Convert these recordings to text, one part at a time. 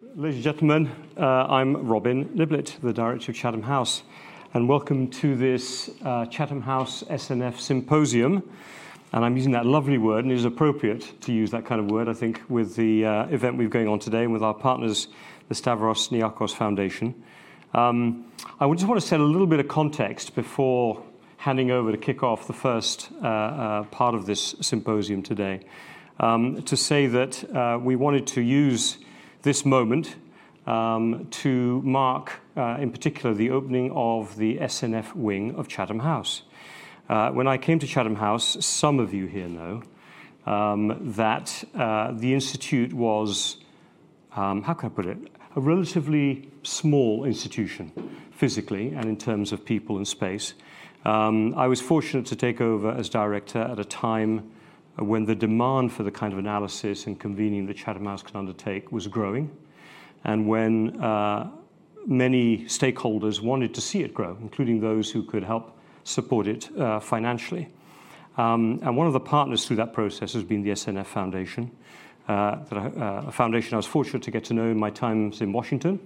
Ladies and gentlemen, uh, I'm Robin Niblett, the Director of Chatham House, and welcome to this uh, Chatham House SNF Symposium. And I'm using that lovely word, and it is appropriate to use that kind of word, I think, with the uh, event we've going on today and with our partners, the Stavros Niarchos Foundation. Um, I would just want to set a little bit of context before handing over to kick off the first part of this symposium today. Um, to say that we wanted to use this moment um, to mark, uh, in particular, the opening of the SNF wing of Chatham House. Uh, when I came to Chatham House, some of you here know um, that uh, the institute was, um, how can I put it, a relatively small institution physically and in terms of people and space. I was fortunate to take over as director at a time Uh, when the demand for the kind of analysis and convening that Chatham House can undertake was growing, and when uh, many stakeholders wanted to see it grow, including those who could help support it uh, financially. Um, and one of the partners through that process has been the SNF Foundation, a foundation I was fortunate to get to know in my times in Washington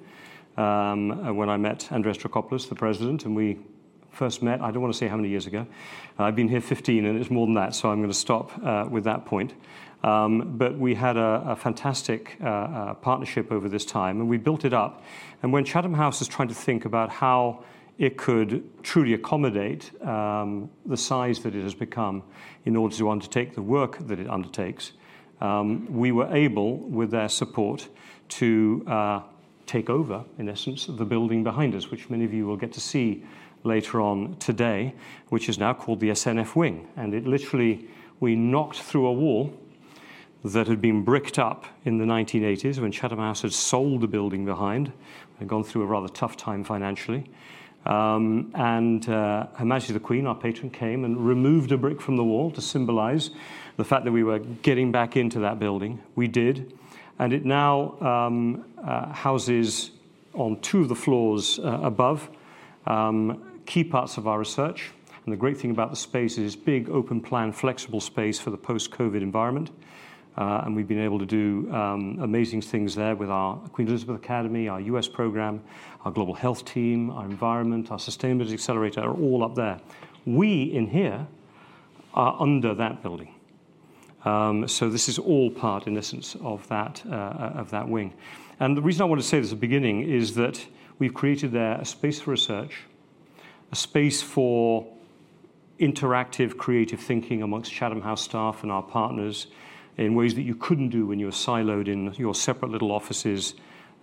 um, when I met Andreas Dracopoulos, the president, and we first met, I don't want to say how many years ago. Uh, I've been here 15, and it's more than that, so I'm going to stop uh, with that point. Um, but we had a fantastic uh, partnership over this time, and we built it up. And when Chatham House is trying to think about how it could truly accommodate um, the size that it has become in order to undertake the work that it undertakes, um, we were able, with their support, to take over, in essence, the building behind us, which many of you will get to see later on today, which is now called the SNF wing. And it literally, we knocked through a wall that had been bricked up in the 1980s when Chatham House had sold the building behind and gone through a rather tough time financially. Um, and uh, Her Majesty the Queen, our patron, came and removed a brick from the wall to symbolize the fact that we were getting back into that building. We did. And it now um, uh, houses on two of the floors uh, above um, key parts of our research. And the great thing about the space is big, open-plan, flexible space for the post-COVID environment. Uh, and we've been able to do um, amazing things there with our Queen Elizabeth Academy, our U.S. program, our global health team, our environment, our sustainability accelerator are all up there. We in here are under that building. Um, so this is all part, in essence, of that uh, uh, of that wing. And the reason I want to say this at the beginning is that we've created there a space for research, a space for interactive, creative thinking amongst Chatham House staff and our partners in ways that you couldn't do when you were siloed in your separate little offices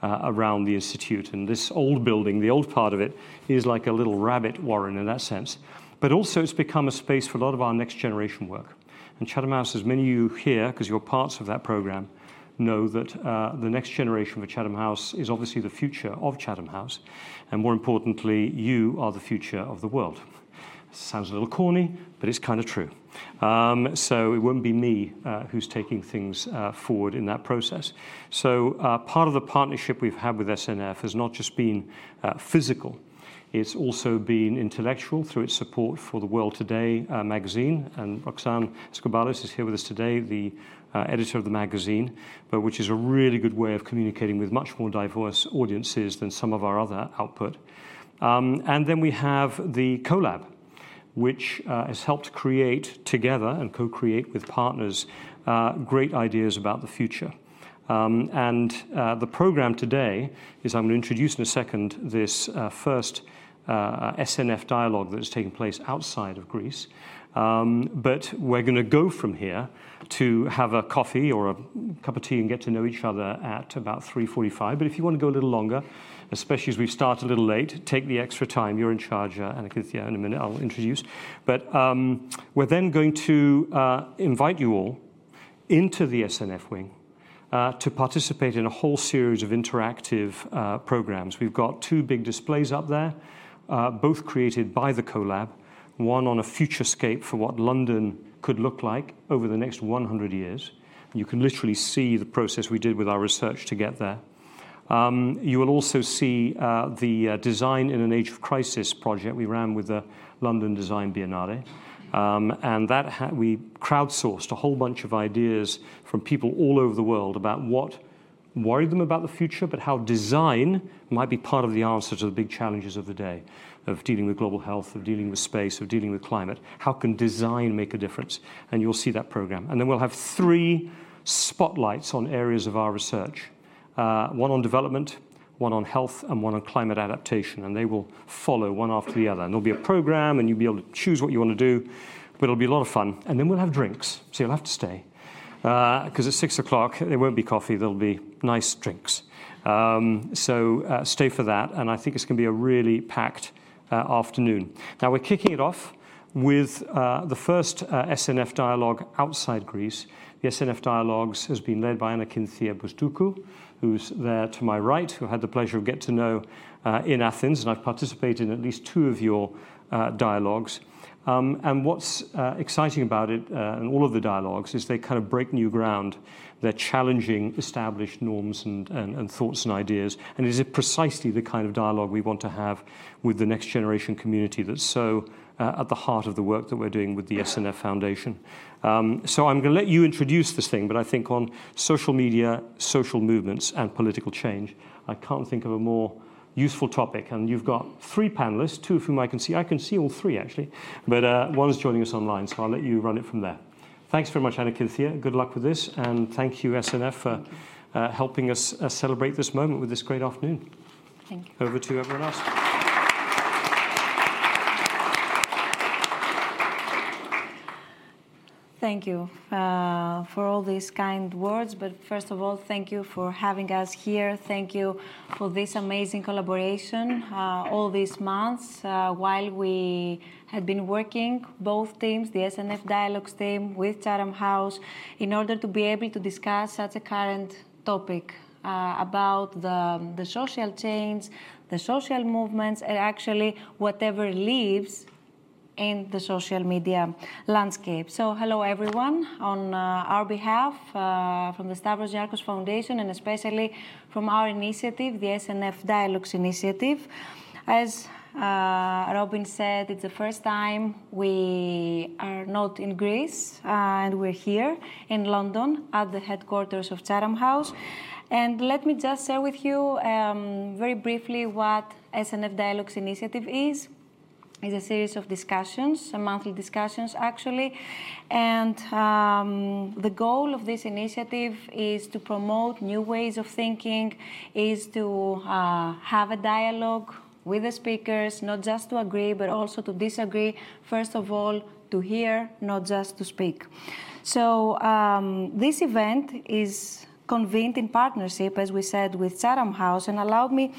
uh, around the institute. And this old building, the old part of it, is like a little rabbit warren in that sense. But also, it's become a space for a lot of our next-generation work. And Chatham House, as many of you here, because you're parts of that program, know that uh, the next generation for Chatham House is obviously the future of Chatham House. And more importantly, you are the future of the world. Sounds a little corny, but it's kind of true. Um, so it won't be me uh, who's taking things uh, forward in that process. So part of the partnership we've had with SNF has not just been physical. It's also been intellectual through its support for the World Today magazine. And Roxanne Escobales is here with us today, the Uh, editor of the magazine, but which is a really good way of communicating with much more diverse audiences than some of our other output. Um, and then we have the CoLab, which uh, has helped create together and co-create with partners uh, great ideas about the future. Um, and the program today is I'm going to introduce in a second this first SNF dialogue that is taking place outside of Greece. Um, we're going to go from here to have a coffee or a cup of tea and get to know each other at about 3:45 But If you want to go a little longer, especially as we start a little late, take the extra time. You're in charge, uh, Anna-Kynthia, in a minute. I'll introduce. But um, we're then going to uh, invite you all into the SNF wing uh, to participate in a whole series of interactive programs. We've got two big displays up there, both created by the CoLab, one on a futurescape for what London could look like over the next 100 years. You can literally see the process we did with our research to get there. Um, you will also see uh, the uh, Design in an Age of Crisis project we ran with the London Design Biennale. Um, and that had we crowdsourced a whole bunch of ideas from people all over the world about what worried them about the future, but how design might be part of the answer to the big challenges of the day of dealing with global health, of dealing with space, of dealing with climate. How can design make a difference? And you'll see that program. And then we'll have three spotlights on areas of our research uh, one on development, one on health, and one on climate adaptation. And they will follow one after the other. And there'll be a program, and you'll be able to choose what you want to do, but it'll be a lot of fun. And then we'll have drinks, so you'll have to stay. Because uh, at six o'clock, there won't be coffee, there'll be nice drinks. Um, so uh, stay for that, and I think it's going to be a really packed afternoon. Now, we're kicking it off with uh, the first uh, SNF dialogue outside Greece. The SNF dialogues has been led by Anna-Kynthia Bousdoukou, who's there to my right, who I had the pleasure of getting to know uh, in Athens, and I've participated in at least two of your uh, dialogues. Um, and what's uh, exciting about it uh, and all of the dialogues is they kind of break new ground. They're challenging established norms and, and, and, thoughts and ideas. And it is precisely the kind of dialogue we want to have with the next generation community that's so uh, at the heart of the work that we're doing with the SNF Foundation. Um, so I'm going to let you introduce this thing, but I think on social media, social movements, and political change, I can't think of a more useful topic. And you've got three panelists, two of whom I can see. I can see all three, actually, but uh, one's joining us online, so I'll let you run it from there. Thanks very much, Anna-Kynthia. Good luck with this, and thank you, SNF, for uh, helping us uh, celebrate this moment with this great afternoon. Thank you. Over to everyone else. Thank you uh, for all these kind words. But first of all, thank you for having us here. Thank you for this amazing collaboration uh, all these months uh, while we had been working, both teams, the SNF Dialogues team with Chatham House, in order to be able to discuss such a current topic uh, about the, the social change, the social movements, and actually whatever leaves in the social media landscape. So, hello everyone. On uh, our behalf, uh, from the Stavros Niarchos Foundation, and especially from our initiative, the SNF Dialogues Initiative, as uh, Robin said, it's the first time we are not in Greece uh, and we're here in London at the headquarters of Chatham House. And let me just share with you um, very briefly what SNF Dialogues Initiative is is a series of discussions, monthly discussions actually, and um, the goal of this initiative is to promote new ways of thinking, is to uh, have a dialogue with the speakers, not just to agree but also to disagree. First of all, to hear, not just to speak. So um, this event is convened in partnership, as we said, with Chatham House, and allowed me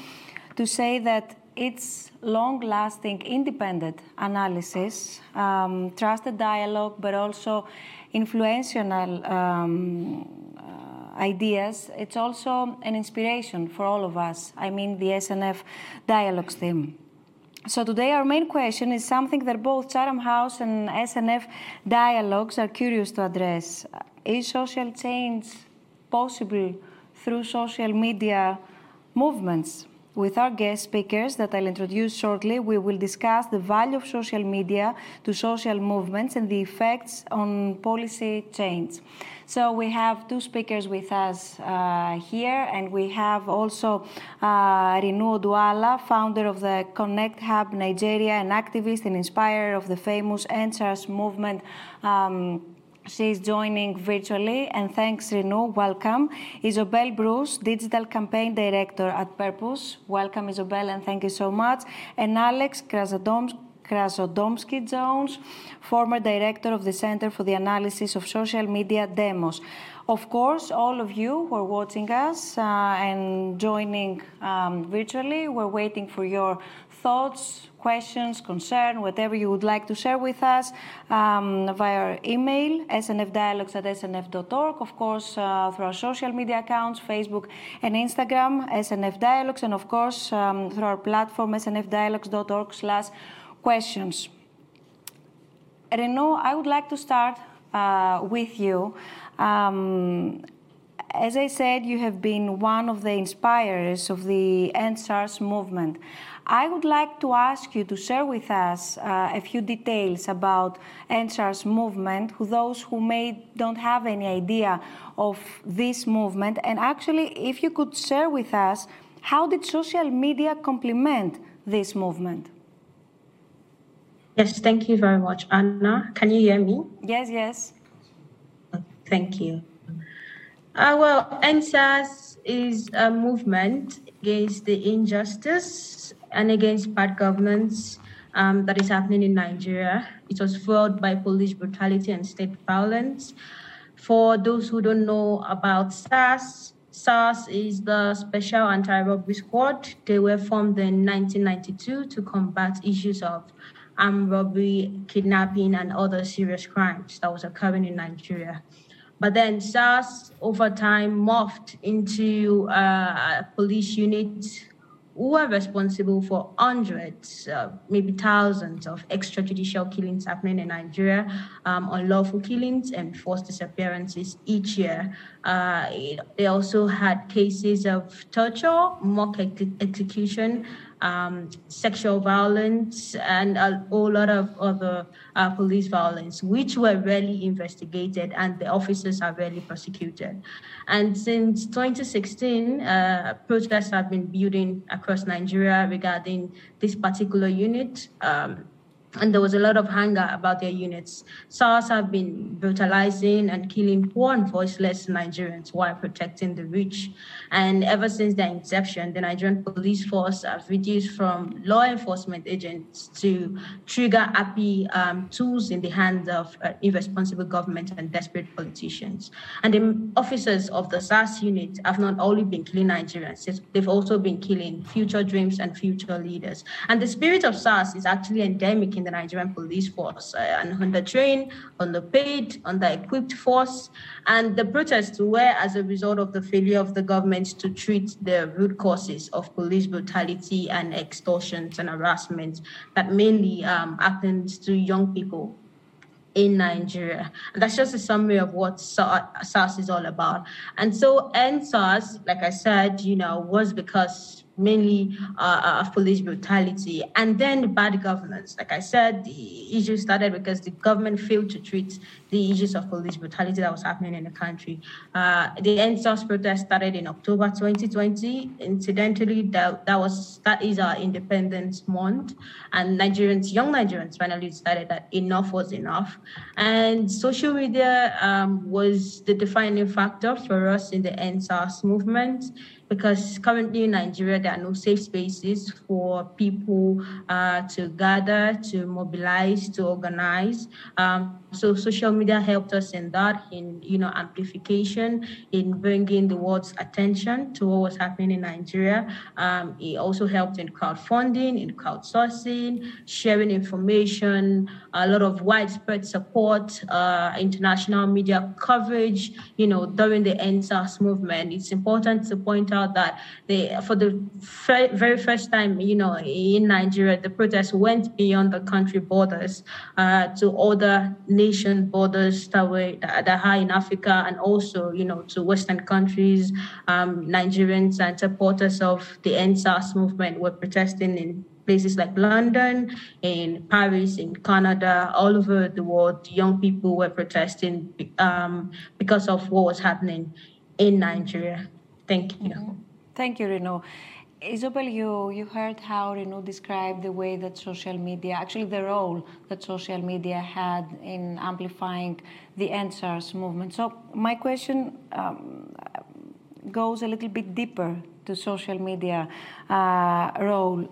to say that it's long-lasting, independent analysis, um, trusted dialogue, but also influential um, uh, ideas. It's also an inspiration for all of us. I mean, the SNF dialogues team. So today our main question is something that both Chatham House and SNF dialogues are curious to address. Is social change possible through social media movements? With our guest speakers that I'll introduce shortly, we will discuss the value of social media to social movements and the effects on policy change. So we have two speakers with us uh, here, and we have also uh, Rinu Oduala, founder of the Connect Hub Nigeria, an activist and inspirer of the famous EndSARS movement. Um, She's joining virtually, and thanks, Rinu. Welcome. Isobel Bruce, Digital Campaign Director at Purpose. Welcome, Isobel, and thank you so much. And Alex Krasodomski Jones, former Director of the Center for the Analysis of Social Media Demos. Of course, all of you who are watching us uh, and joining um, virtually, we're waiting for your thoughts, questions, concern, whatever you would like to share with us um, via email, snfdialogues at snf.org, of course, uh, through our social media accounts, Facebook and Instagram, SNF Dialogues, and of course, um, through our platform, snfdialogues.org slash questions. Rinu, I would like to start uh, with you. Um, as I said, you have been one of the inspirers of the End SARS movement. I would like to ask you to share with us uh, a few details about End SARS movement, who those who may don't have any idea of this movement, and actually, if you could share with us how did social media complement this movement? Yes, thank you very much, Anna. Can you hear me? Yes, yes. Thank you. Uh, well, End SARS is a movement against the injustice and against bad governance um, that is happening in Nigeria. It was fueled by police brutality and state violence. For those who don't know about SARS, SARS is the Special Anti-Robbery Squad. They were formed in 1992 to combat issues of armed robbery, kidnapping, and other serious crimes that was occurring in Nigeria. But then SARS over time morphed into uh, a police unit who are responsible for hundreds, uh, maybe thousands of extrajudicial killings happening in Nigeria, um, unlawful killings and forced disappearances each year. Uh, it, they also had cases of torture, mock ex- execution, um, sexual violence, and a whole lot of other uh, police violence, which were rarely investigated and the officers are rarely prosecuted. And since 2016, uh, protests have been building across Nigeria regarding this particular unit. Um, and there was a lot of anger about their units. SARS have been brutalizing and killing poor and voiceless Nigerians while protecting the rich. And ever since their inception, the Nigerian police force have reduced from law enforcement agents to trigger happy um, tools in the hands of uh, irresponsible government and desperate politicians. And the officers of the SARS unit have not only been killing Nigerians, they've also been killing future dreams and future leaders. And the spirit of SARS is actually endemic in the Nigerian police force, uh, and undertrained, underpaid, under-equipped force. And the protests were as a result of the failure of the government to treat the root causes of police brutality and extortions and harassment that mainly um, happens to young people in Nigeria. And that's just a summary of what SARS is all about. And so End SARS, like I said, you know, was because mainly uh, of police brutality and then bad governance. Like I said, the issue started because the government failed to treat the issues of police brutality that was happening in the country. Uh, the End SARS protest started in October 2020. Incidentally, that, that was that is our independence month, and Nigerians, young Nigerians, finally decided that enough was enough. And social media um, was the defining factor for us in the End SARS movement because currently in Nigeria, there are no safe spaces for people uh, to gather, to mobilize, to organize. Um, so social media helped us in that, in you know amplification, in bringing the world's attention to what was happening in Nigeria. Um, it also helped in crowdfunding, in crowdsourcing, sharing information, a lot of widespread support, uh, international media coverage. You know, during the End SARS movement, it's important to point out that they, for the very first time, you know, in Nigeria, the protests went beyond the country borders uh, to other nation borders that were that are in Africa and also, you know, to Western countries. Um, Nigerians and supporters of the End SARS movement were protesting in places like London, in Paris, in Canada, all over the world. Young people were protesting um, because of what was happening in Nigeria. Thank you. Mm-hmm. Thank you, Rinu. Isobel, you, you heard how Rinu described the way that social media, actually the role that social media had in amplifying the End SARS movement. So my question um, goes a little bit deeper to social media uh, role.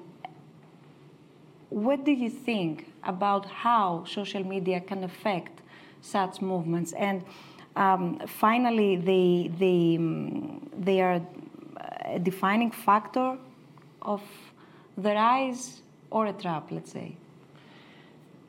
What do you think about how social media can affect such movements? And um, finally, they, they, they are a defining factor of the rise or a trap, let's say?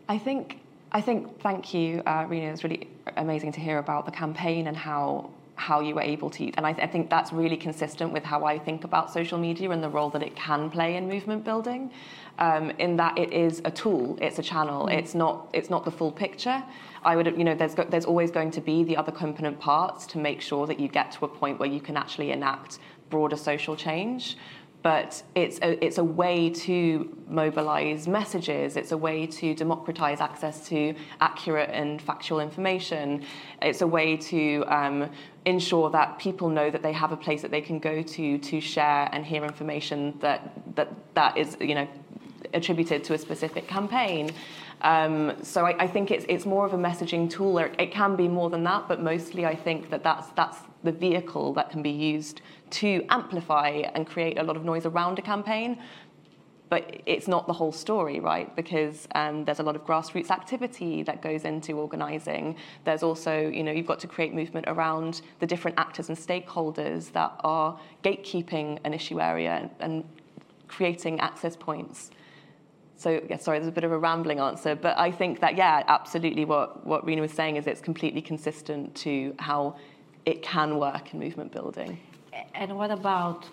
I think, I think thank you, uh, Rena. It's really amazing to hear about the campaign and how how you were able to. And I, th- I, think that's really consistent with how I think about social media and the role that it can play in movement building. Um, in that it is a tool, it's a channel, mm. it's not it's not the full picture. I would you know there's go- there's always going to be the other component parts to make sure that you get to a point where you can actually enact broader social change but it's a, it's a way to mobilize messages. It's a way to democratize access to accurate and factual information. It's a way to um, ensure that people know that they have a place that they can go to to share and hear information that that that is you know attributed to a specific campaign. Um, so I, I, think it's it's more of a messaging tool. It can be more than that, but mostly I think that that's that's the vehicle that can be used to amplify and create a lot of noise around a campaign. But it's not the whole story, right? Because um, there's a lot of grassroots activity that goes into organising. There's also, you know, you've got to create movement around the different actors and stakeholders that are gatekeeping an issue area and, and creating access points. So, yeah, sorry, there's a bit of a rambling answer, but I think that, yeah, absolutely what, what Rena was saying is it's completely consistent to how it can work in movement building. And what about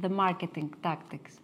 the marketing tactics?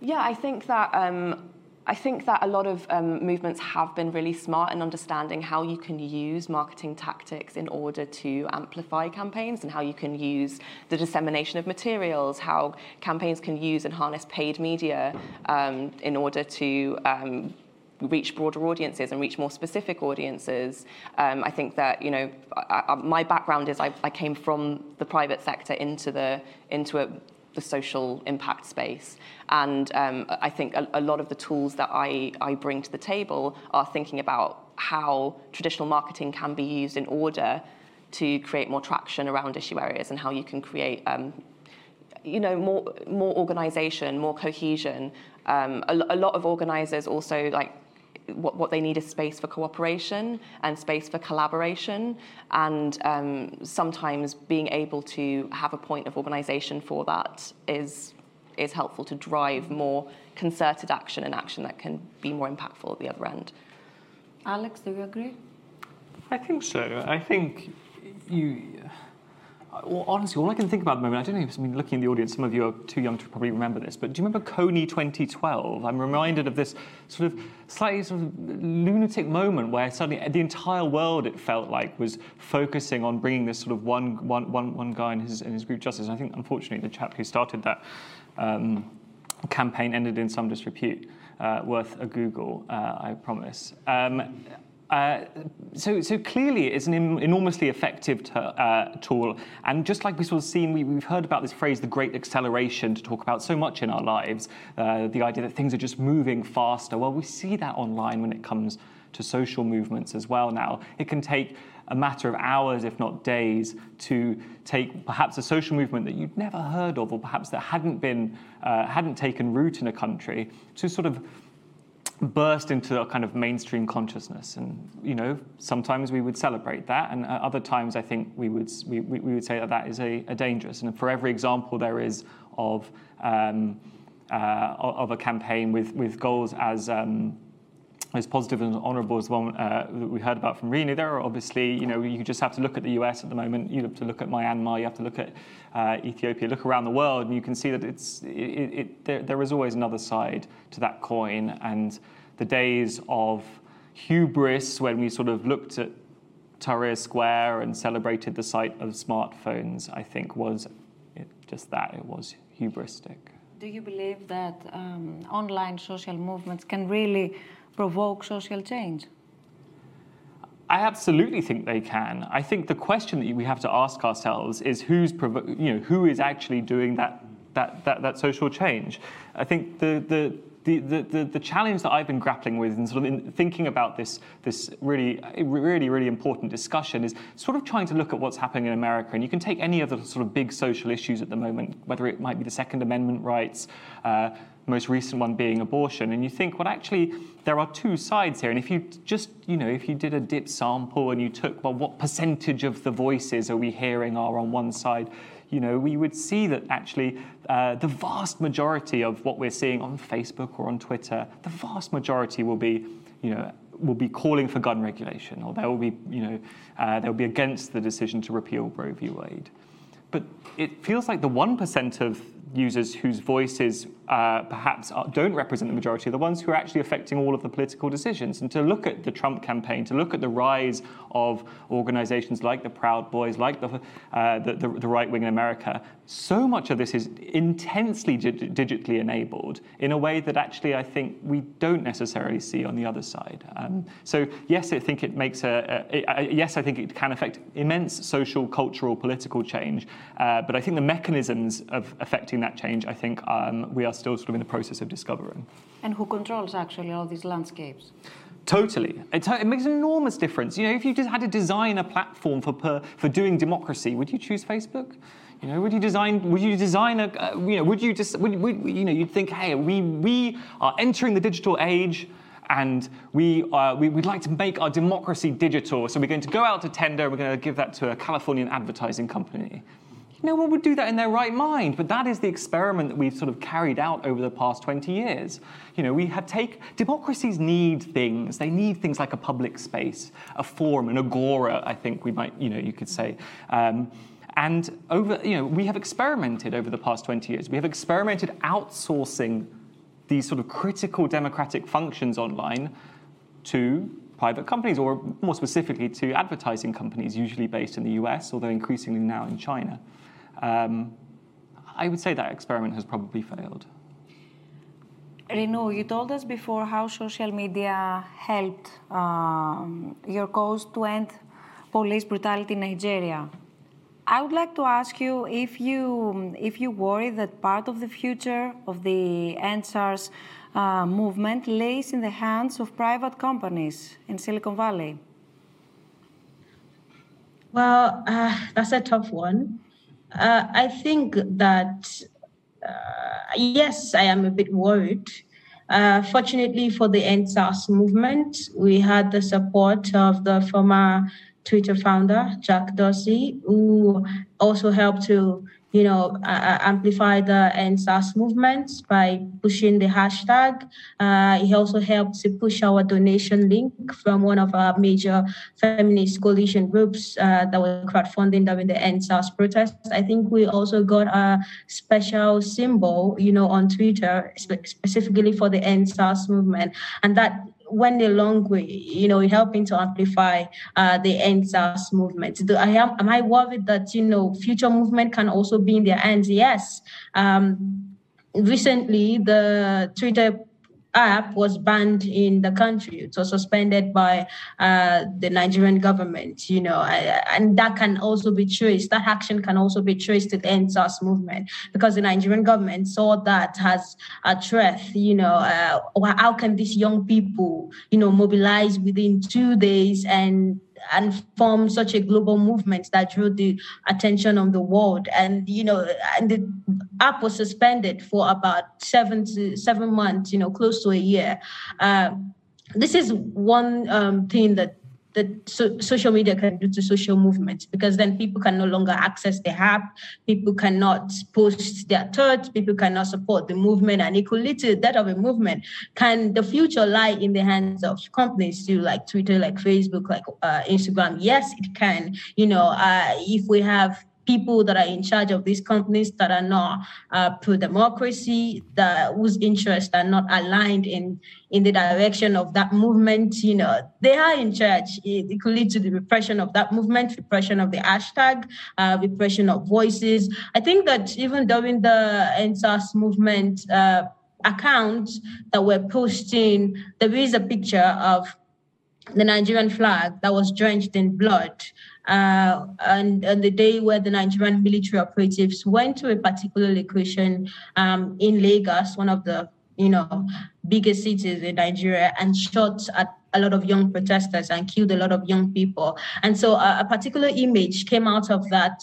Yeah, I think that um, I think that a lot of um, movements have been really smart in understanding how you can use marketing tactics in order to amplify campaigns and how you can use the dissemination of materials, how campaigns can use and harness paid media um, in order to um, reach broader audiences and reach more specific audiences. Um, I think that you know I, I, my background is I, I, came from the private sector into the into a, the social impact space, and um, I think a, a, lot of the tools that I, I bring to the table are thinking about how traditional marketing can be used in order to create more traction around issue areas and how you can create um, you know more more organization more cohesion. Um, a, a, lot of organizers also like what, what they need is space for cooperation and space for collaboration, and um, sometimes being able to have a point of organisation for that is is helpful to drive more concerted action and action that can be more impactful at the other end. Alex, do you agree? I think so. I think you well, honestly, all I can think about at the moment, I don't know I mean, looking in the audience, some of you are too young to probably remember this, but do you remember Kony 2012? I'm reminded of this sort of slightly sort of lunatic moment where suddenly the entire world, it felt like, was focusing on bringing this sort of one, one, one, one guy in his, his group justice. And I think, unfortunately, the chap who started that um, campaign ended in some disrepute. Uh, worth a Google, uh, I promise. Um, uh, so, so clearly, it's an enormously effective t- uh, tool. And just like we sort of seen, we, have heard about this phrase, the great acceleration, to talk about so much in our lives, uh, the idea that things are just moving faster. Well, we see that online when it comes to social movements as well now. It can take a matter of hours, if not days, to take perhaps a social movement that you'd never heard of, or perhaps that hadn't been uh, hadn't taken root in a country, to sort of burst into a kind of mainstream consciousness. And, you know, sometimes we would celebrate that, and at other times I think we would, we, we would say that that is a, a dangerous. And for every example there is of, um, uh, of a campaign with, with goals as um, as positive and honourable as one uh, that we heard about from Rena, there. Are obviously, you know, you just have to look at the US at the moment, you have to look at Myanmar, you have to look at uh, Ethiopia, look around the world, and you can see that it's, it, it, there, there is always another side to that coin. And the days of hubris when we sort of looked at Tahrir Square and celebrated the sight of smartphones, I think was just that, it was hubristic. Do you believe that um, online social movements can really provoke social change? I absolutely think they can. I think the question that we have to ask ourselves is who's provo- you know who is actually doing that that that, that social change. I think the the the, the, the, challenge that I've been grappling with and sort of thinking about this, this really, really, really important discussion is sort of trying to look at what's happening in America. And you can take any of the sort of big social issues at the moment, whether it might be the Second Amendment rights, uh, most recent one being abortion. And you think, well, actually, there are two sides here. And if you just, you know, if you did a dip sample and you took, well, what percentage of the voices are we hearing are on one side? You know, we would see that actually uh, the vast majority of what we're seeing on Facebook or on Twitter, the vast majority will be, you know, will be calling for gun regulation, or they will be, you know, uh, they'll be against the decision to repeal Roe v. Wade. But it feels like the 1% of users whose voices uh, perhaps don't represent the majority are the ones who are actually affecting all of the political decisions. And to look at the Trump campaign, to look at the rise of organizations like the Proud Boys, like the, uh, the, the, the right wing in America, so much of this is intensely dig- digitally enabled in a way that actually I think we don't necessarily see on the other side. Um, so yes, I think it makes a, a, a, yes, I think it can affect immense social, cultural, political change. Uh, but I think the mechanisms of affecting that change, I think um, we are still sort of in the process of discovering. And who controls actually all these landscapes? Totally. It, it, makes an enormous difference. You know, if you just had to design a platform for, per, for doing democracy, would you choose Facebook? You know, would you design? Would you design a? Uh, you know, would you just? Would, would, you know, you'd think, hey, we we are entering the digital age, and we, uh, we would like to make our democracy digital. So we're going to go out to tender. We're going to give that to a Californian advertising company. No one would do that in their right mind, but that is the experiment that we've sort of carried out over the past 20 years. You know, we have take democracies need things. They need things like a public space, a forum, an agora. I think we might, you know, you could say. Um, and over, you know, we have experimented over the past 20 years. We have experimented outsourcing these sort of critical democratic functions online to private companies, or more specifically to advertising companies, usually based in the US, although increasingly now in China. Um, I would say that experiment has probably failed. Rinu, you told us before how social media helped um, your cause to end police brutality in Nigeria. I would like to ask you if you if you worry that part of the future of the EndSARS uh, movement lays in the hands of private companies in Silicon Valley. Well, uh, that's a tough one. Uh, I think that, uh, yes, I am a bit worried. Uh, fortunately for the EndSARS movement, we had the support of the former Twitter founder, Jack Dorsey, who also helped to you know, uh, amplify the EndSARS movements by pushing the hashtag. Uh, he also helped to push our donation link from one of our major feminist coalition groups uh, that were crowdfunding during the EndSARS protests. I think we also got a special symbol, you know, on Twitter specifically for the EndSARS movement, and that went a long way, you know, helping to amplify uh, the EndSARS movement. Do I am, am I worried that, you know, future movement can also be in their hands? Yes. Um, recently, the Twitter app was banned in the country. It was suspended by uh, the Nigerian government, you know, and that can also be traced. That action can also be traced to the EndSARS movement because the Nigerian government saw that as a threat, you know, uh, how can these young people, you know, mobilize within two days and and form such a global movement that drew the attention of the world. And you know, and the app was suspended for about seven to seven months, you know, close to a year. Uh, this is one um, thing that that so, social media can do to social movements because then people can no longer access the app, people cannot post their thoughts, people cannot support the movement, and lead to that of a movement. Can the future lie in the hands of companies too, like Twitter, like Facebook, like uh, Instagram? Yes, it can. You know, uh, if we have people that are in charge of these companies that are not uh, pro-democracy, that whose interests are not aligned in in the direction of that movement. You know, they are in charge. It, it could lead to the repression of that movement, repression of the hashtag, uh, repression of voices. I think that even during the EndSARS movement. Uh, accounts that were posting, there is a picture of the Nigerian flag that was drenched in blood. Uh, and on the day where the Nigerian military operatives went to a particular location um, in Lagos, one of the you know biggest cities in Nigeria, and shot at a lot of young protesters and killed a lot of young people. And so uh, a particular image came out of that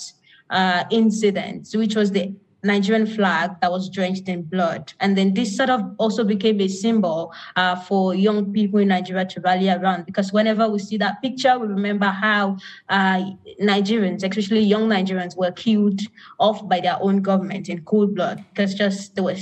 uh, incident, which was the Nigerian flag that was drenched in blood. And then this sort of also became a symbol uh, for young people in Nigeria to rally around because whenever we see that picture, we remember how uh, Nigerians, especially young Nigerians, were killed off by their own government in cold blood because just they were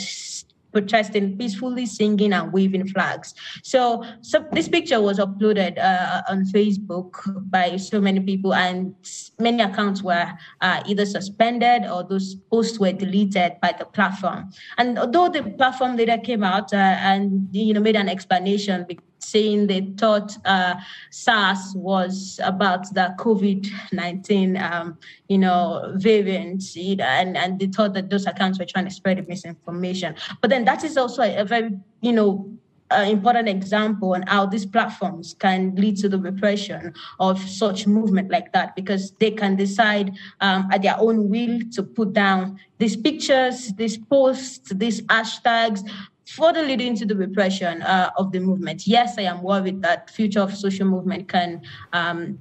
protesting peacefully, singing and waving flags. So, so this picture was uploaded uh, on Facebook by so many people, and many accounts were uh, either suspended or those posts were deleted by the platform. And although the platform later came out uh, and you know made an explanation saying they thought uh, SARS was about the COVID 19, um, you know, variant, and, and they thought that those accounts were trying to spread misinformation. But then that is also a, a very, you know, uh, important example on how these platforms can lead to the repression of such movement like that because they can decide um, at their own will to put down these pictures, these posts, these hashtags, further leading to the repression uh, of the movement. Yes, I am worried that future of social movement can um,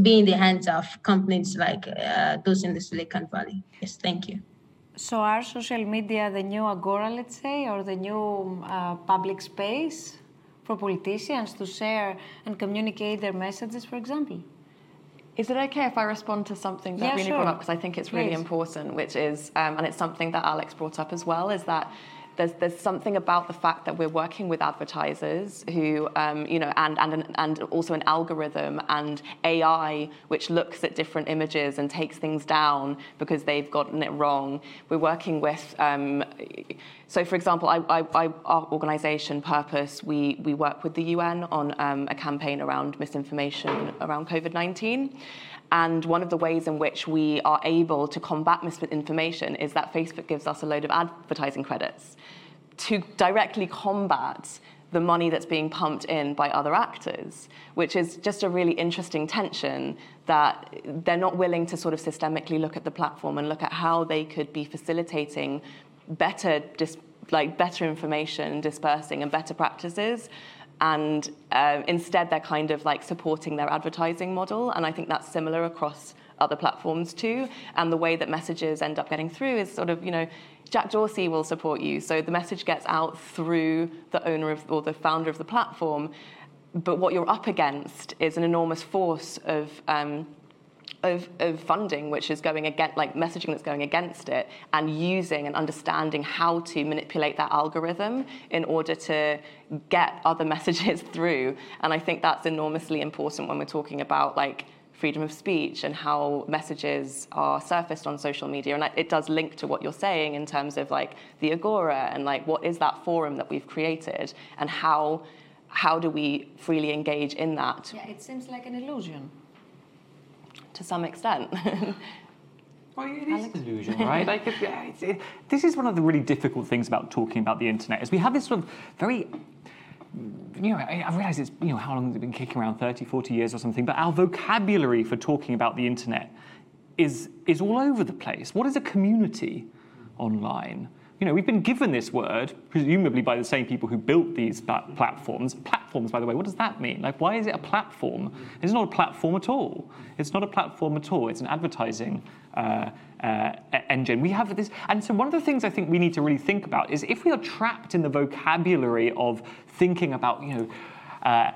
be in the hands of companies like uh, those in the Silicon Valley. Yes, thank you. So are social media the new agora, let's say, or the new uh, public space for politicians to share and communicate their messages, for example? Is it okay if I respond to something that yeah, really sure. brought up because I think it's really Please. important, which is, um, and it's something that Alex brought up as well, is that there's, there's something about the fact that we're working with advertisers who, um, you know, and, and, and also an algorithm and AI which looks at different images and takes things down because they've gotten it wrong. We're working with, um, so for example, I, I, I, our organization, Purpose, we, we work with the UN on um, a campaign around misinformation around COVID 19. And one of the ways in which we are able to combat misinformation is that Facebook gives us a load of advertising credits to directly combat the money that's being pumped in by other actors, which is just a really interesting tension that they're not willing to sort of systemically look at the platform and look at how they could be facilitating better, dis- like better information dispersing and better practices. And uh, instead they're kind of like supporting their advertising model. And i think that's similar across other platforms too. And the way that messages end up getting through is sort of you know jack dorsey will support you. So the message gets out through the owner of or the founder of the platform. But what you're up against is an enormous force of um, of, of, funding, which is going against, like messaging that's going against it, and using and understanding how to manipulate that algorithm in order to get other messages through. And I think that's enormously important when we're talking about like freedom of speech and how messages are surfaced on social media. And it does link to what you're saying in terms of like the Agora and like what is that forum that we've created and how how do we freely engage in that? Yeah, it seems like an illusion to some extent. Well, it is an illusion, right? like, it, it's, it, this is one of the really difficult things about talking about the internet is we have this sort of very you know, I, I realize it's, you know, how long has it been kicking around, 30, 40 years or something, but our vocabulary for talking about the internet is, is all over the place. What is a community online? You know, we've been given this word, presumably by the same people who built these platforms. Platforms, by the way, what does that mean? Like, why is it a platform? It's not a platform at all. It's not a platform at all. It's an advertising uh, uh, engine. We have this, and so one of the things I think we need to really think about is if we are trapped in the vocabulary of thinking about, you know, uh,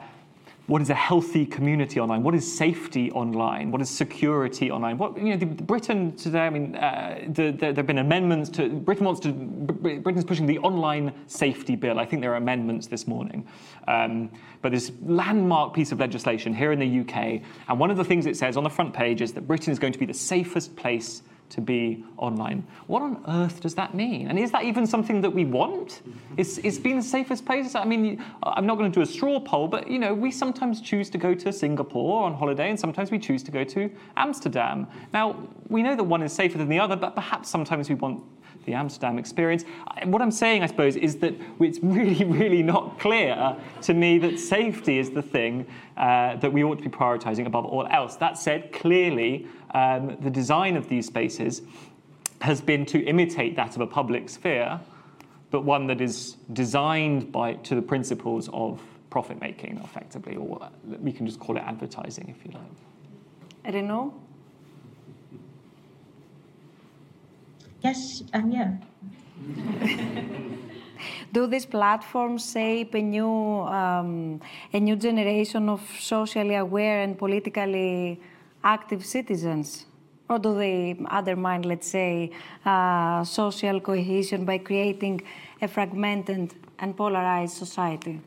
what is a healthy community online? What is safety online? What is security online? What you know, the, Britain today. I mean, uh, the, the, there have been amendments to Britain wants to. Britain's pushing the online safety bill. I think there are amendments this morning, um, but this landmark piece of legislation here in the UK. And one of the things it says on the front page is that Britain is going to be the safest place to be online. What on earth does that mean? And is that even something that we want? Is, is being the safest place? I mean, I'm not going to do a straw poll, but you know, we sometimes choose to go to Singapore on holiday, and sometimes we choose to go to Amsterdam. Now, we know that one is safer than the other, but perhaps sometimes we want the Amsterdam experience. What I'm saying, I suppose, is that it's really, really not clear to me that safety is the thing uh, that we ought to be prioritizing above all else. That said, clearly, um, the design of these spaces has been to imitate that of a public sphere, but one that is designed by, to the principles of profit making, effectively, or we can just call it advertising if you like. Rinu? Yes, I'm here. Do these platforms shape a new, um, a new generation of socially aware and politically active citizens? or do they undermine, let's say, uh, social cohesion by creating a fragmented and polarized society?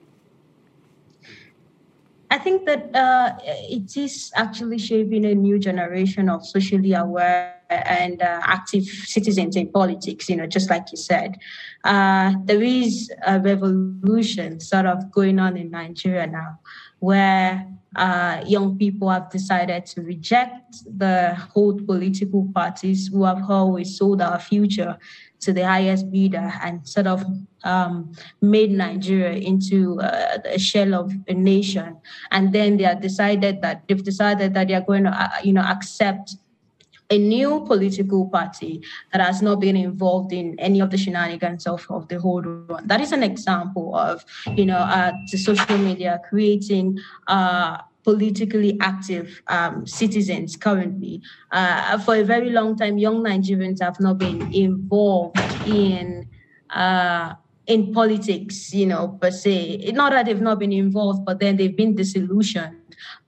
I think that uh, it is actually shaping a new generation of socially aware and uh, active citizens in politics, you know, just like you said. Uh, there is a revolution sort of going on in Nigeria now where uh, young people have decided to reject the old political parties who have always sold our future to the highest bidder and sort of um, made Nigeria into uh, a shell of a nation. And then they have decided that they've decided that they are going to, uh, you know, accept a new political party that has not been involved in any of the shenanigans of, of the whole run. That is an example of, you know, uh, the social media creating uh, politically active um, citizens currently. Uh, for a very long time, young Nigerians have not been involved in uh, in politics, you know, per se. Not that they've not been involved, but then they've been disillusioned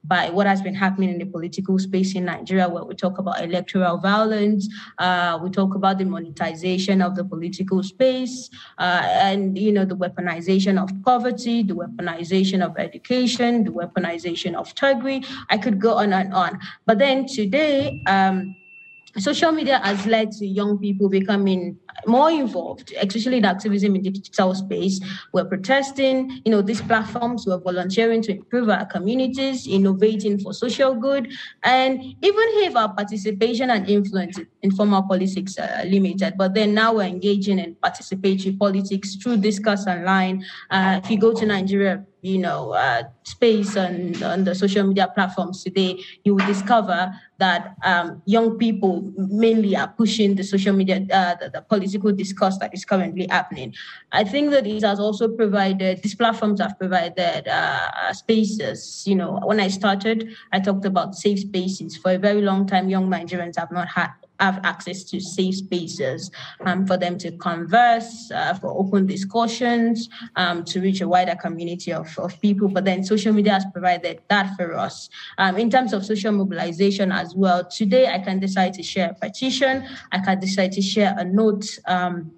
by what has been happening in the political space in Nigeria, where we talk about electoral violence, uh, we talk about the monetization of the political space, uh, and you know the weaponization of poverty, the weaponization of education, the weaponization of integrity. I could go on and on. But then today. Um, social media has led to young people becoming more involved, especially in activism in the digital space. We're protesting, you know, these platforms, we're volunteering to improve our communities, innovating for social good, and even if our participation and influence in formal politics are limited, but then now we're engaging in participatory politics through discourse online. Uh, if you go to Nigeria, you know, uh, space and on the social media platforms today, you will discover that um, young people mainly are pushing the social media, uh, the, the, political discourse that is currently happening. I think that it has also provided, these platforms have provided uh, spaces. You know, when I started, I talked about safe spaces. For a very long time, young Nigerians have not had have access to safe spaces um, for them to converse, uh, for open discussions, um, to reach a wider community of, of people. But then social media has provided that for us. Um, in terms of social mobilization as well, today I can decide to share a petition, I can decide to share a note um,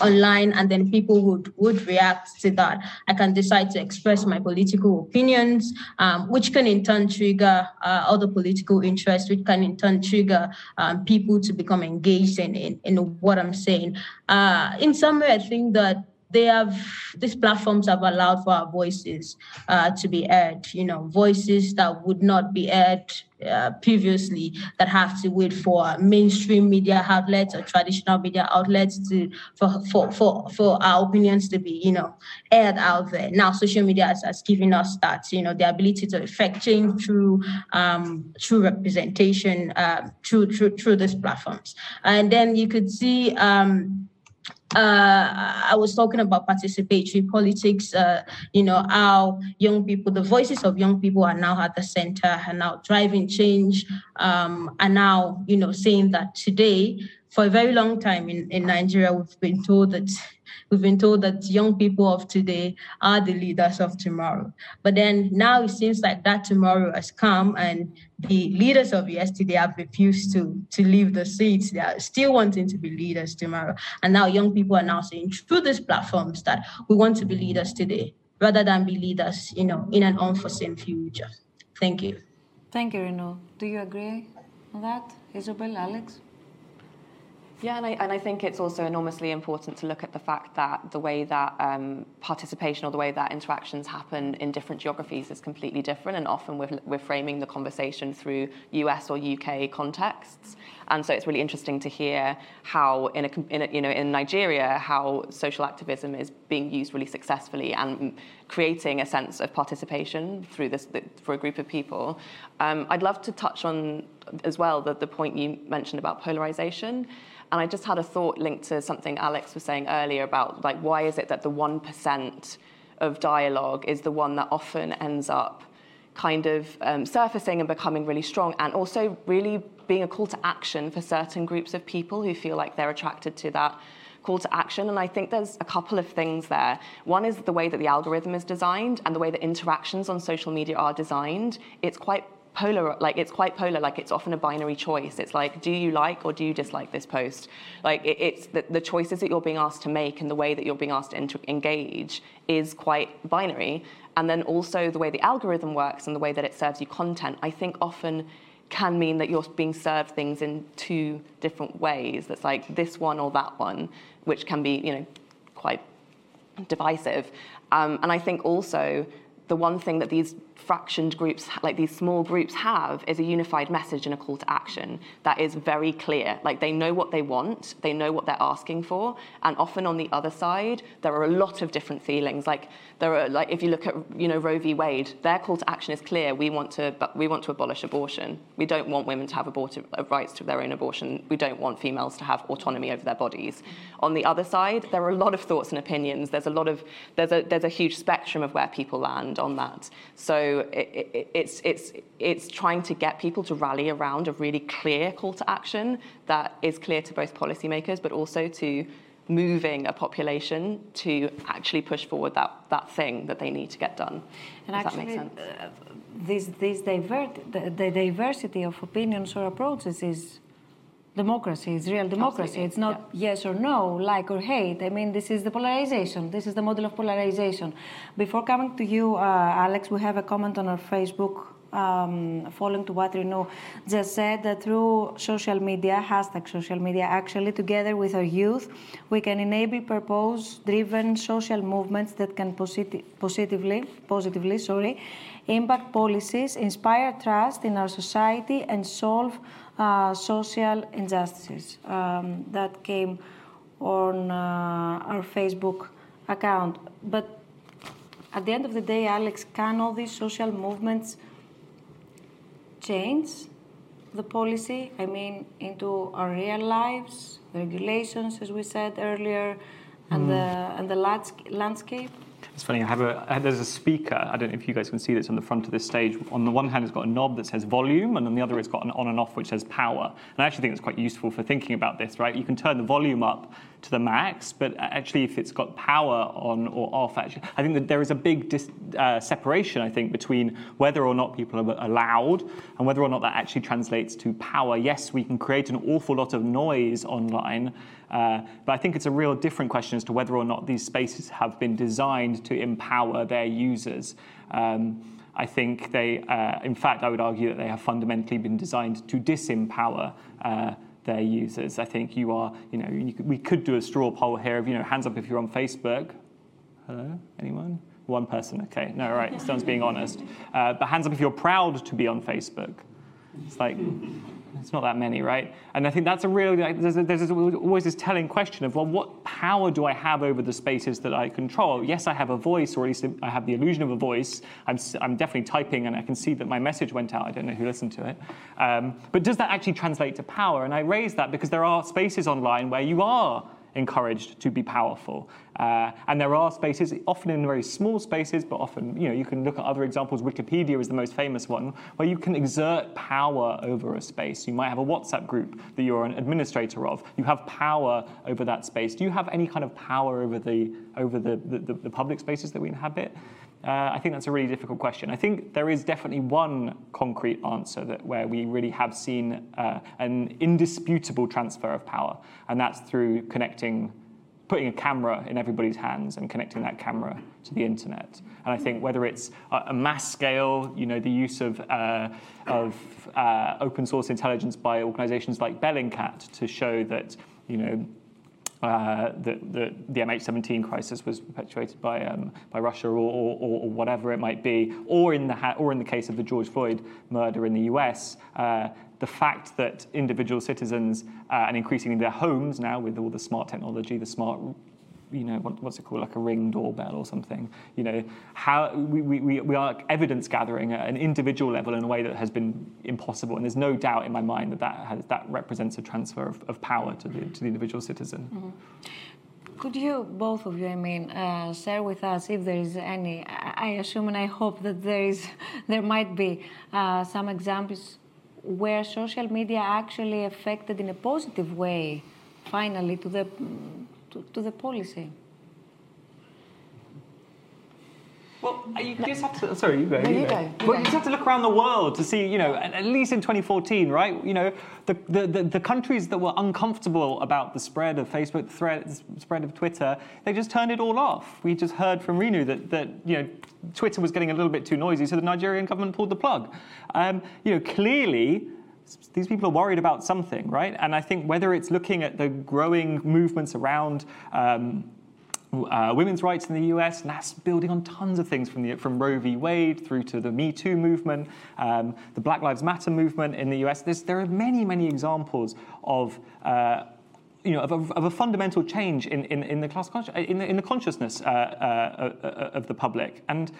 online and then people would would react to that. I can decide to express my political opinions um, which can in turn trigger uh, other political interests which can in turn trigger um, people to become engaged in, in, in what i'm saying. Uh, in some way i think that they have these platforms have allowed for our voices uh, to be heard you know voices that would not be heard uh, previously that have to wait for mainstream media outlets or traditional media outlets to for for for, for our opinions to be you know aired out there. Now social media has, has given us that you know the ability to effect change through um through representation uh, through through through these platforms. And then you could see um uh, I was talking about participatory politics, uh, you know, how young people, the voices of young people are now at the center and now driving change, um, and now, you know, saying that today, for a very long time in, in Nigeria, we've been told that we've been told that young people of today are the leaders of tomorrow. But then now it seems like that tomorrow has come and the leaders of yesterday have refused to, to leave the seats. They are still wanting to be leaders tomorrow. And now young people are now saying through these platforms that we want to be leaders today rather than be leaders, you know, in an unforeseen future. Thank you. Thank you, Rinu. Do you agree on that, Isobel, Alex? Yeah, and I, and I think it's also enormously important to look at the fact that the way that um, participation or the way that interactions happen in different geographies is completely different, and often we're, we're framing the conversation through US or UK contexts. And so it's really interesting to hear how, in a, in a, you know, in Nigeria, how social activism is being used really successfully and creating a sense of participation through this for a group of people. Um, I'd love to touch on as well the, the point you mentioned about polarization. And I just had a thought linked to something Alex was saying earlier about like why is it that the 1% of dialogue is the one that often ends up kind of um, surfacing and becoming really strong and also really being a call to action for certain groups of people who feel like they're attracted to that call to action. And I think there's a couple of things there. One is the way that the algorithm is designed and the way that interactions on social media are designed. It's quite polar like it's quite polar like it's often a binary choice. It's like do you like or do you dislike this post? Like it, it's the, the, choices that you're being asked to make and the way that you're being asked to inter- engage is quite binary. And then also the way the algorithm works and the way that it serves you content i think often can mean that you're being served things in two different ways. That's like this one or that one which can be you know quite divisive. Um, and i think also the one thing that these fractioned groups, like these small groups, have is a unified message and a call to action that is very clear. Like they know what they want, they know what they're asking for, and often on the other side, there are a lot of different feelings. Like there are, like if you look at you know Roe v. Wade, their call to action is clear. We want to, we want to abolish abortion. We don't want women to have abortive uh, rights to their own abortion. We don't want females to have autonomy over their bodies. On the other side, there are a lot of thoughts and opinions. There's a lot of there's a there's a huge spectrum of where people land on that. So it, it, it's, it's, it's trying to get people to rally around a really clear call to action that is clear to both policymakers, but also to moving a population to actually push forward that, that thing that they need to get done. And actually, uh, this, this divert, the, the diversity of opinions or approaches is democracy. It's real democracy. Absolutely. It's not yeah. yes or no, like or hate. I mean, this is the polarization. This is the model of polarization. Before coming to you, uh, Alex, we have a comment on our Facebook. Um, following to what Rinu just said, that through social media, hashtag social media, actually, together with our youth, we can enable purpose-driven social movements that can posit- positively, positively, sorry, impact policies, inspire trust in our society, and solve uh, social injustices um, that came on uh, our Facebook account. But at the end of the day, Alex, can all these social movements change the policy? I mean, into our real lives, the regulations, as we said earlier, and mm. the and the landscape. It's funny, I have a, there's a speaker, I don't know if you guys can see this on the front of this stage. On the one hand, it's got a knob that says volume, and on the other, it's got an on and off which says power. And I actually think it's quite useful for thinking about this, right? You can turn the volume up to the max, but actually, if it's got power on or off, actually, I think that there is a big dis, uh, separation, I think, between whether or not people are allowed and whether or not that actually translates to power. Yes, we can create an awful lot of noise online, uh, but I think it's a real different question as to whether or not these spaces have been designed to empower their users. Um, I think they, uh, in fact, I would argue that they have fundamentally been designed to disempower uh, their users. I think you are, you know, you could, we could do a straw poll here of, you know, hands up if you're on Facebook. Hello, anyone? One person, okay. No, right, someone's being honest. Uh, but hands up if you're proud to be on Facebook. It's like, it's not that many, right? And I think that's a real, there's, a, there's always this telling question of, well, what power do I have over the spaces that I control? Yes, I have a voice, or at least I have the illusion of a voice. I'm, I'm definitely typing and I can see that my message went out. I don't know who listened to it. Um, but does that actually translate to power? And I raise that because there are spaces online where you are encouraged to be powerful. Uh, and there are spaces, often in very small spaces, but often, you know, you can look at other examples. Wikipedia is the most famous one, where you can exert power over a space. You might have a WhatsApp group that you're an administrator of. You have power over that space. Do you have any kind of power over the over the, the, the public spaces that we inhabit? Uh, I think that's a really difficult question. I think there is definitely one concrete answer that where we really have seen uh, an indisputable transfer of power, and that's through connecting, putting a camera in everybody's hands and connecting that camera to the internet. And I think whether it's a mass scale, you know, the use of, uh, of uh, open source intelligence by organizations like Bellingcat to show that, you know, uh, the, the, the, MH17 crisis was perpetuated by, um, by Russia or, or, or, whatever it might be, or in the, ha- or in the case of the George Floyd murder in the US, uh, the fact that individual citizens uh, and increasingly their homes now with all the smart technology, the smart you know, what, what's it called, like a ring doorbell or something. You know, how we, we, we are evidence gathering at an individual level in a way that has been impossible. And there's no doubt in my mind that that, has, that represents a transfer of, of power to the, to the individual citizen. Mm-hmm. Could you, both of you, I mean, uh, share with us if there is any? I assume and I hope that there is, there might be uh, some examples where social media actually affected in a positive way, finally, to the to, to the policy? Well, you just have to. Sorry, you go. No, you go, you well, go. you just have to look around the world to see, you know, at, least in 2014, right? You know, the, the, the, the countries that were uncomfortable about the spread of Facebook, the thread, spread of Twitter, they just turned it all off. We just heard from Rinu that, that you know, Twitter was getting a little bit too noisy, so the Nigerian government pulled the plug. Um, you know, clearly these people are worried about something, right? And I think whether it's looking at the growing movements around um, uh, women's rights in the US, and that's building on tons of things from, the, from Roe v. Wade through to the Me Too movement, um, the Black Lives Matter movement in the US. There's, there are many, many examples of. Uh, you know, of a, of a fundamental change in, in, in the class in the, in the consciousness uh, uh, uh, of the public, and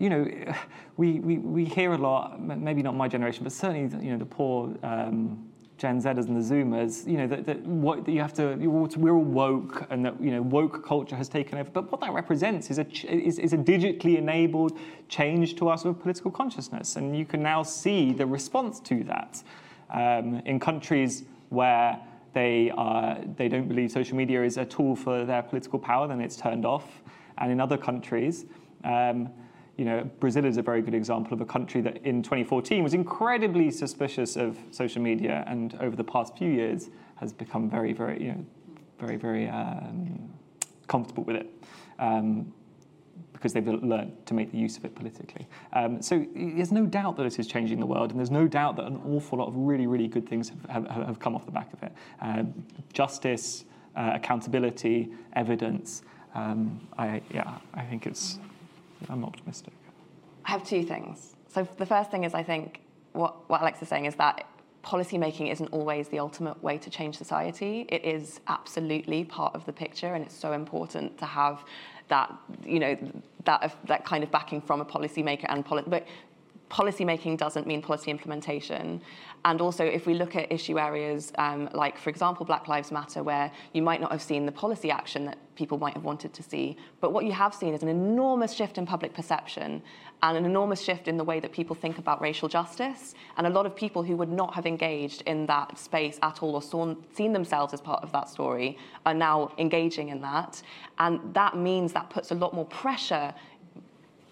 you know, we, we, we hear a lot, maybe not my generation, but certainly, you know, the poor um, Gen Zers and the Zoomers, you know, that, that what that you have to, we're all woke and that, you know, woke culture has taken over. But what that represents is a, is, is a digitally enabled change to our sort of political consciousness. And you can now see the response to that um, in countries where they, are, they don't believe social media is a tool for their political power, then it's turned off. And in other countries, um, you know, Brazil is a very good example of a country that in 2014 was incredibly suspicious of social media, and over the past few years has become very, very, you know, very, very um, comfortable with it. Um, because they've learned to make the use of it politically. Um, so there's no doubt that it is changing the world, and there's no doubt that an awful lot of really, really good things have, have, have come off the back of it. Um, justice, uh, accountability, evidence. Um, I, yeah, I think it's. I'm optimistic. I have two things. So the first thing is I think what, what Alex is saying is that policy making isn't always the ultimate way to change society. It is absolutely part of the picture, and it's so important to have that, you know, that that kind of backing from a policymaker and poli- but policy making doesn't mean policy implementation. And also, if we look at issue areas um, like, for example, Black Lives Matter, where you might not have seen the policy action that people might have wanted to see, but what you have seen is an enormous shift in public perception and an enormous shift in the way that people think about racial justice. And a lot of people who would not have engaged in that space at all or saw, seen themselves as part of that story are now engaging in that. And that means that puts a lot more pressure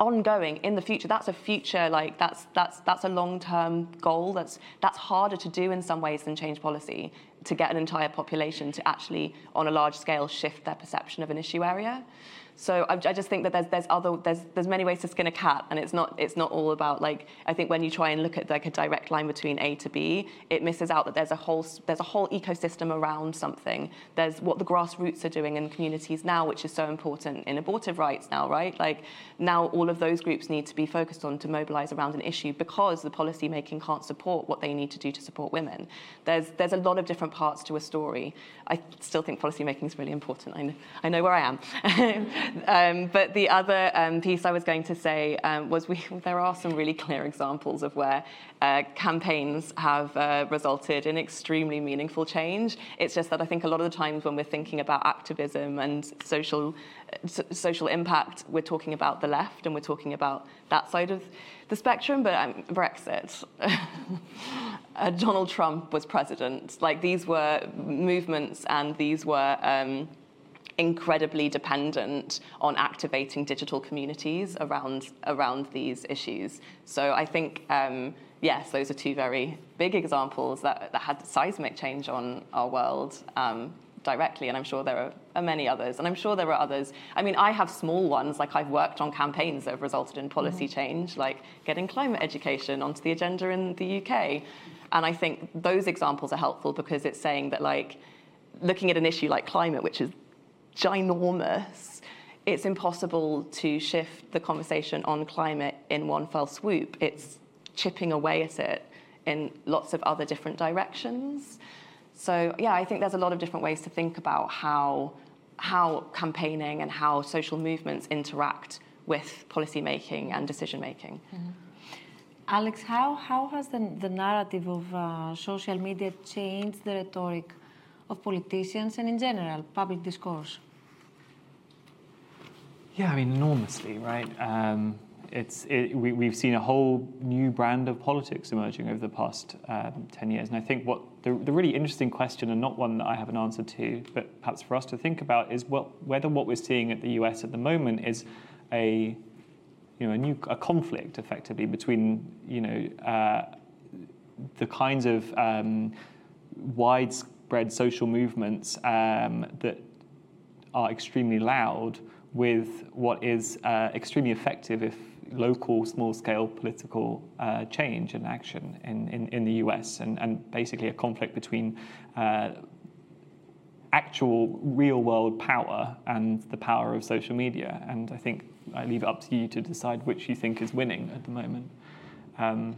ongoing in the future that's a future like that's that's that's a long-term goal that's that's harder to do in some ways than change policy to get an entire population to actually on a large scale shift their perception of an issue area so I, I just think that there's there's other there's there's many ways to skin a cat, and it's not it's not all about like I think when you try and look at like a direct line between A to B, it misses out that there's a whole there's a whole ecosystem around something. There's what the grassroots are doing in communities now, which is so important in abortive rights now, right? Like now all of those groups need to be focused on to mobilize around an issue because the policy making can't support what they need to do to support women. There's there's a lot of different parts to a story. I still think policy making is really important. I know, I know where I am. um, but the other um, piece I was going to say um, was we, there are some really clear examples of where uh, campaigns have uh, resulted in extremely meaningful change. It's just that I think a lot of the times when we're thinking about activism and social, uh, social impact, we're talking about the left and we're talking about that side of the spectrum. But um, Brexit, uh, Donald Trump was president. Like these were movements and these were. Um, incredibly dependent on activating digital communities around around these issues. So I think um, yes, those are two very big examples that, that had seismic change on our world. Um, directly, and I'm sure there are, many others, and I'm sure there are others. I mean, I have small ones, like I've worked on campaigns that have resulted in policy mm-hmm. change, like getting climate education onto the agenda in the UK. And I think those examples are helpful because it's saying that, like, looking at an issue like climate, which is ginormous, it's impossible to shift the conversation on climate in one fell swoop. It's chipping away at it in lots of other different directions. So yeah, I think there's a lot of different ways to think about how how campaigning and how social movements interact with policy making and decision making. Mm-hmm. Alex, how, how has the, the narrative of uh, social media changed the rhetoric of politicians and in general public discourse? Yeah, I mean, enormously, right? Um, it's, it, we, have seen a whole new brand of politics emerging over the past um, 10 years. And I think what the, the, really interesting question, and not one that I have an answer to, but perhaps for us to think about, is what, whether what we're seeing at the US at the moment is a you know, a new a conflict effectively between, you know, uh, the kinds of um, widespread social movements um, that are extremely loud with what is uh, extremely effective if local small-scale political uh, change and action in, in, in, the US and, and basically a conflict between uh, actual real-world power and the power of social media. And I think I leave it up to you to decide which you think is winning at the moment. Um,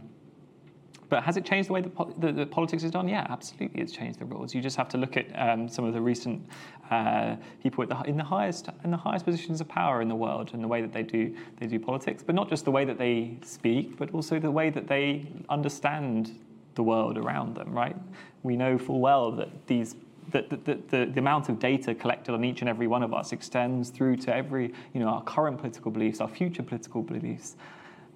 but has it changed the way that, the, the, politics is done? Yeah, absolutely, it's changed the rules. You just have to look at um, some of the recent uh, people the, in the highest in the highest positions of power in the world and the way that they do they do politics, but not just the way that they speak, but also the way that they understand the world around them. Right? We know full well that these the, the, the, the, amount of data collected on each and every one of us extends through to every, you know, our current political beliefs, our future political beliefs.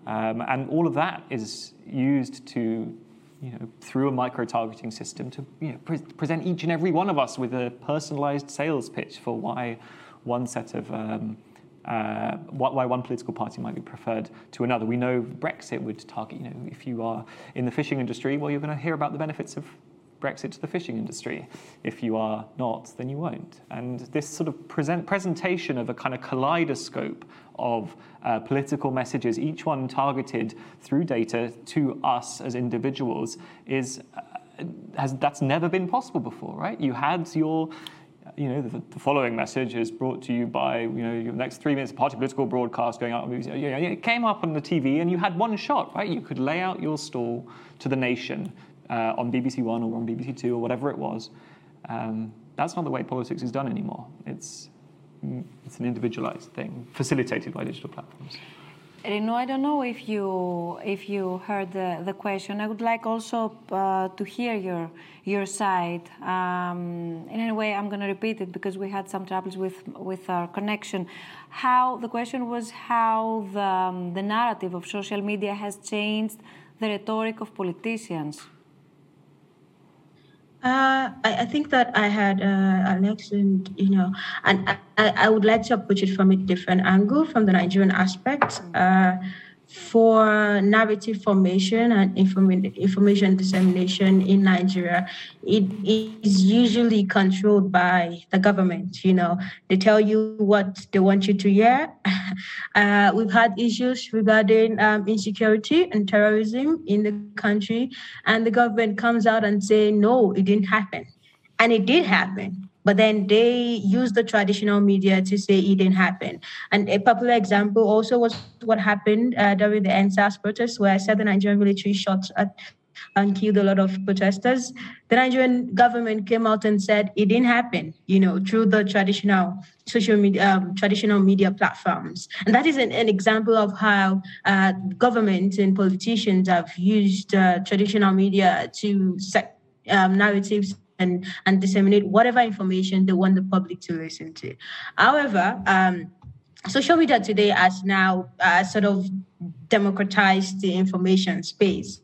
Um, and all of that is used to, you know, through a micro-targeting system to you know, pre- present each and every one of us with a personalized sales pitch for why one set of um, uh, why one political party might be preferred to another. We know Brexit would target, you know, if you are in the fishing industry, well, you're going to hear about the benefits of Brexit to the fishing industry. If you are not, then you won't. And this sort of present, presentation of a kind of kaleidoscope of uh, political messages, each one targeted through data to us as individuals, is uh, has that's never been possible before, right? You had your you know, the, the, following message is brought to you by, you know, your next three minutes of party political broadcast going out. It came up on the TV and you had one shot, right? You could lay out your stall to the nation uh, on BBC One or on BBC Two or whatever it was. Um, that's not the way politics is done anymore. It's it's an individualized thing, facilitated by digital platforms. Rinu, I don't know if you if you heard the, the question. I would like also uh, to hear your your side. Um, in any way, I'm going to repeat it because we had some troubles with with our connection. How the question was how the um, the narrative of social media has changed the rhetoric of politicians. Uh, I, I, think that I had uh, an excellent, you know, and I, I, would like to approach it from a different angle, from the Nigerian aspect. Uh, for narrative formation and information dissemination in Nigeria, it is usually controlled by the government. You know, they tell you what they want you to hear. Uh, we've had issues regarding um, insecurity and terrorism in the country, and the government comes out and say, no, it didn't happen. And it did happen but then they use the traditional media to say it didn't happen. And a popular example also was what happened uh, during the EndSARS protests, where the Nigerian military shot at and killed a lot of protesters. The Nigerian government came out and said it didn't happen, you know, through the traditional social media, um, traditional media platforms. And that is an, an example of how uh, governments and politicians have used uh, traditional media to set um, narratives and, and disseminate whatever information they want the public to listen to. However, um, social media today has now uh, sort of democratized the information space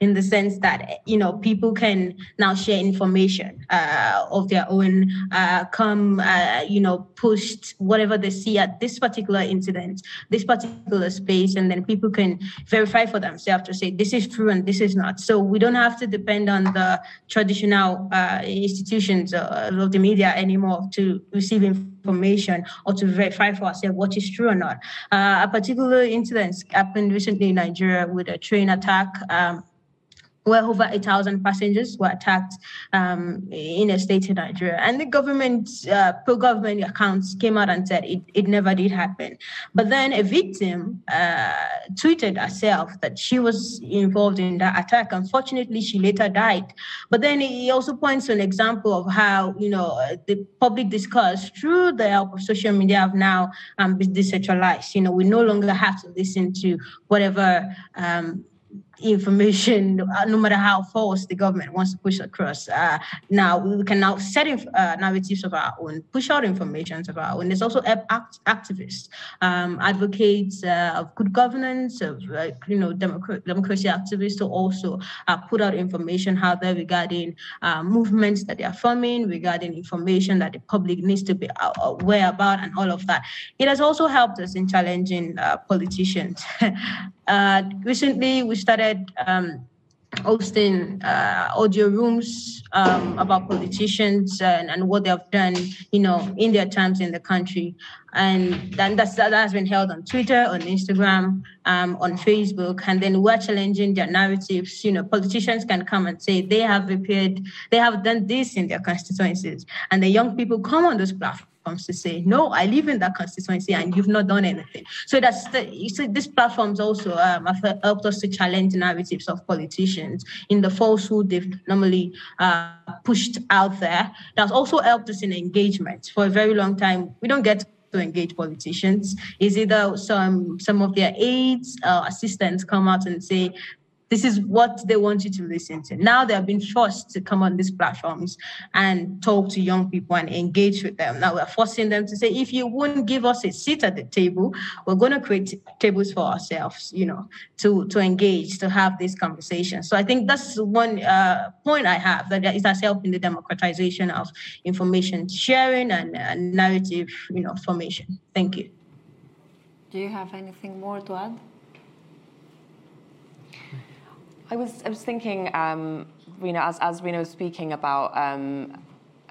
in the sense that you know people can now share information uh, of their own uh, come uh, you know post whatever they see at this particular incident this particular space and then people can verify for themselves to say this is true and this is not. So we don't have to depend on the traditional uh, institutions uh, of the media anymore to receive information or to verify for ourselves what is true or not. Uh, a particular incident happened recently in nigeria with a train attack. Um, where over 8,000 passengers were attacked um, in a state in Nigeria. And the government, uh, pro government accounts came out and said it, it never did happen. But then a victim uh, tweeted herself that she was involved in that attack. Unfortunately, she later died. But then he also points to an example of how, you know, the public discourse through the help of social media have now um, been decentralized. You know, we no longer have to listen to whatever um, information, uh, no matter how false the government wants to push across. Uh, now we can now set in, uh, narratives of our own, push out information of our own. There's also act- activists, um, advocates uh, of good governance, of you know democracy, democracy activists to also uh, put out information out there regarding uh, movements that they are forming, regarding information that the public needs to be aware about, and all of that. It has also helped us in challenging politicians. recently, we started um, hosting uh, audio rooms um, about politicians and, and, what they have done, you know, in their times in the country. And then that's, that has been held on Twitter, on Instagram, um, on Facebook. And then we're challenging their narratives. You know, politicians can come and say they have prepared, they have done this in their constituencies. And the young people come on those platforms to say, no, I live in that constituency and you've not done anything. So that's the, so these platforms also um, have helped us to challenge narratives of politicians in the falsehood they've normally uh, pushed out there. That's also helped us in engagement. For a very long time, we don't get to engage politicians is either some some of their aides uh, assistants come out and say this is what they want you to listen to. Now they have been forced to come on these platforms and talk to young people and engage with them. Now we're forcing them to say, if you wouldn't give us a seat at the table, we're going to create tables for ourselves, you know, to, to engage, to have this conversation. So I think that's one uh, point I have that in the democratization of information sharing and uh, narrative, you know, formation. Thank you. Do you have anything more to add? I was, I was thinking, um, you know, as, as Rinu was speaking about um,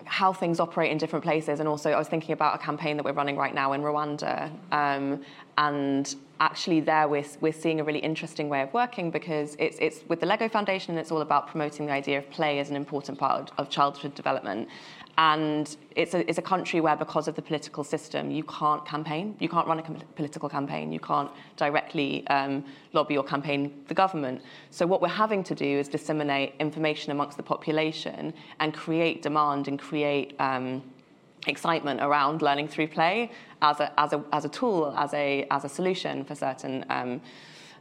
how things operate in different places, and also I was thinking about a campaign that we're running right now in Rwanda, um, and actually there we're, we're seeing a really interesting way of working because it's, it's with the Lego Foundation, and it's all about promoting the idea of play as an important part of, of childhood development. And it's a, it's a country where, because of the political system, you can't campaign. You can't run a com- political campaign. You can't directly um, lobby or campaign the government. So, what we're having to do is disseminate information amongst the population and create demand and create um, excitement around learning through play as a, as a, as a tool, as a, as a solution for certain. Um,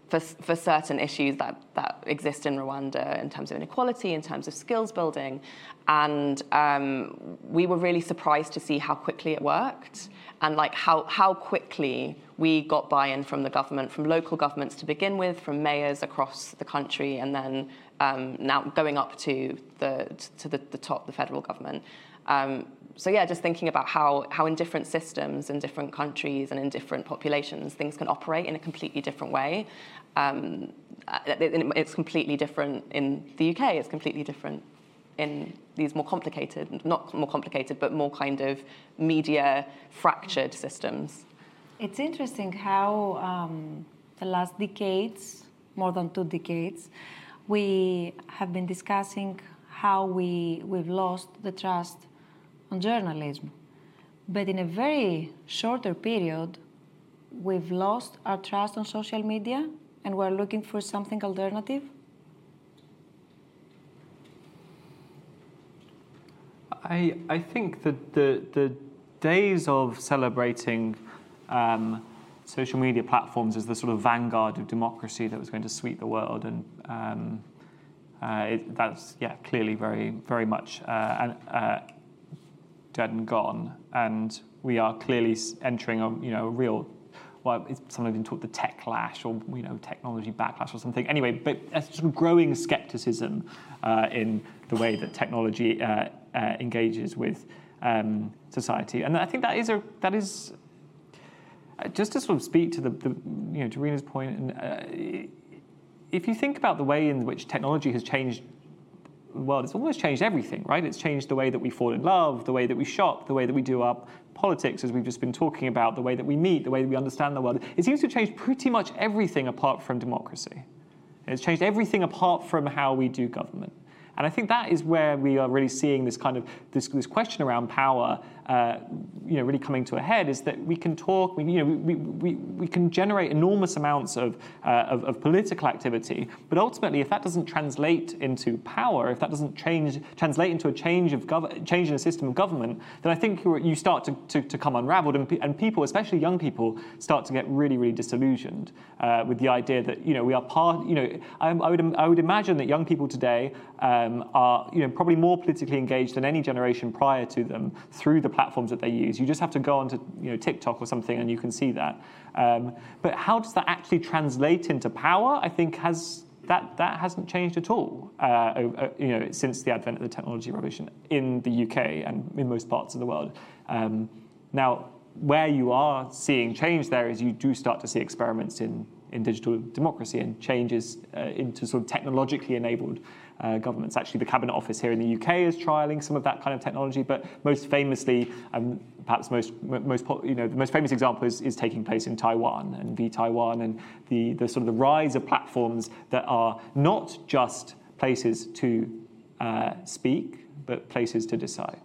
for, for certain issues that, that exist in Rwanda in terms of inequality, in terms of skills building. And um, we were really surprised to see how quickly it worked and like how, how quickly we got buy-in from the government, from local governments to begin with, from mayors across the country, and then um, now going up to the, to the, the top, the federal government. Um, so yeah, just thinking about how, how in different systems in different countries and in different populations, things can operate in a completely different way. Um, uh, it's completely different in the UK. It's completely different in these more complicated, not more complicated, but more kind of media fractured systems. It's interesting how um, the last decades, more than two decades, we have been discussing how we, we've lost the trust on journalism. But in a very shorter period, we've lost our trust on social media and we're looking for something alternative? I, I think that the, the days of celebrating um, social media platforms as the sort of vanguard of democracy that was going to sweep the world and um, it, that's yeah clearly very very much uh, uh, dead and gone and we are clearly entering a you know a real well, it's sometimes been taught the techlash or you know technology backlash or something. Anyway, but a sort of growing skepticism uh, in the way that technology uh, uh, engages with um, society, and I think that is a that is uh, just to sort of speak to the, the you know to Rinu's point, and uh, if you think about the way in which technology has changed the world, it's almost changed everything, right? It's changed the way that we fall in love, the way that we shop, the way that we do our politics, as we've just been talking about, the way that we meet, the way that we understand the world. It seems to have changed pretty much everything apart from democracy. It's changed everything apart from how we do government. And I think that is where we are really seeing this kind of this, this question around power uh, you know, really coming to a head is that we can talk, we, you know, we, we, we can generate enormous amounts of, uh, of, of, political activity, but ultimately, if that doesn't translate into power, if that doesn't change, translate into a change of gov- change in a system of government, then I think you start to, to, to come unraveled, and, and, people, especially young people, start to get really, really disillusioned uh, with the idea that you know we are part. You know, I, I would I would imagine that young people today um, are you know probably more politically engaged than any generation prior to them through the platforms that they use. You just have to go onto you know, TikTok or something and you can see that. Um, but how does that actually translate into power? I think has that, that hasn't changed at all uh, you know, since the advent of the technology revolution in the UK and in most parts of the world. Um, now, where you are seeing change there is you do start to see experiments in, in digital democracy and changes uh, into sort of technologically enabled uh, governments. Actually, the Cabinet Office here in the UK is trialing some of that kind of technology, but most famously, um, perhaps most, most, you know, the most famous example is, is taking place in Taiwan and vTaiwan and the, the sort of the rise of platforms that are not just places to uh, speak, but places to decide.